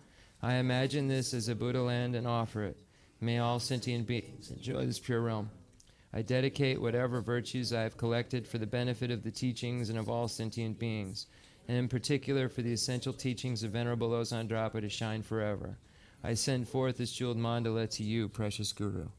I imagine this as a Buddha land and offer it. May all sentient beings enjoy this pure realm. I dedicate whatever virtues I have collected for the benefit of the teachings and of all sentient beings, and in particular for the essential teachings of Venerable Losang Drapa to shine forever. I send forth this jeweled mandala to you, precious Guru.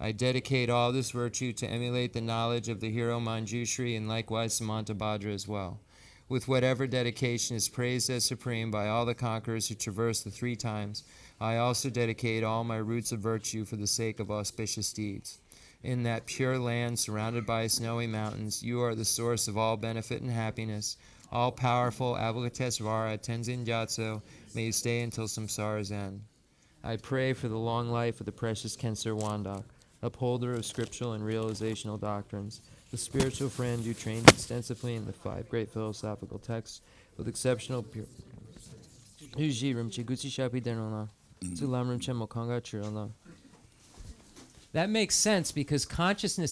I dedicate all this virtue to emulate the knowledge of the hero Manjushri and likewise Samantabhadra as well. With whatever dedication is praised as supreme by all the conquerors who traverse the three times, I also dedicate all my roots of virtue for the sake of auspicious deeds. In that pure land surrounded by snowy mountains, you are the source of all benefit and happiness. All powerful Avalokitesvara Tenzin Gyatso, may you stay until samsara's end. I pray for the long life of the precious Khensur Wangdak, upholder of scriptural and realizational doctrines, the spiritual friend you trained extensively in the five great philosophical texts with exceptional chirala. That makes sense because consciousness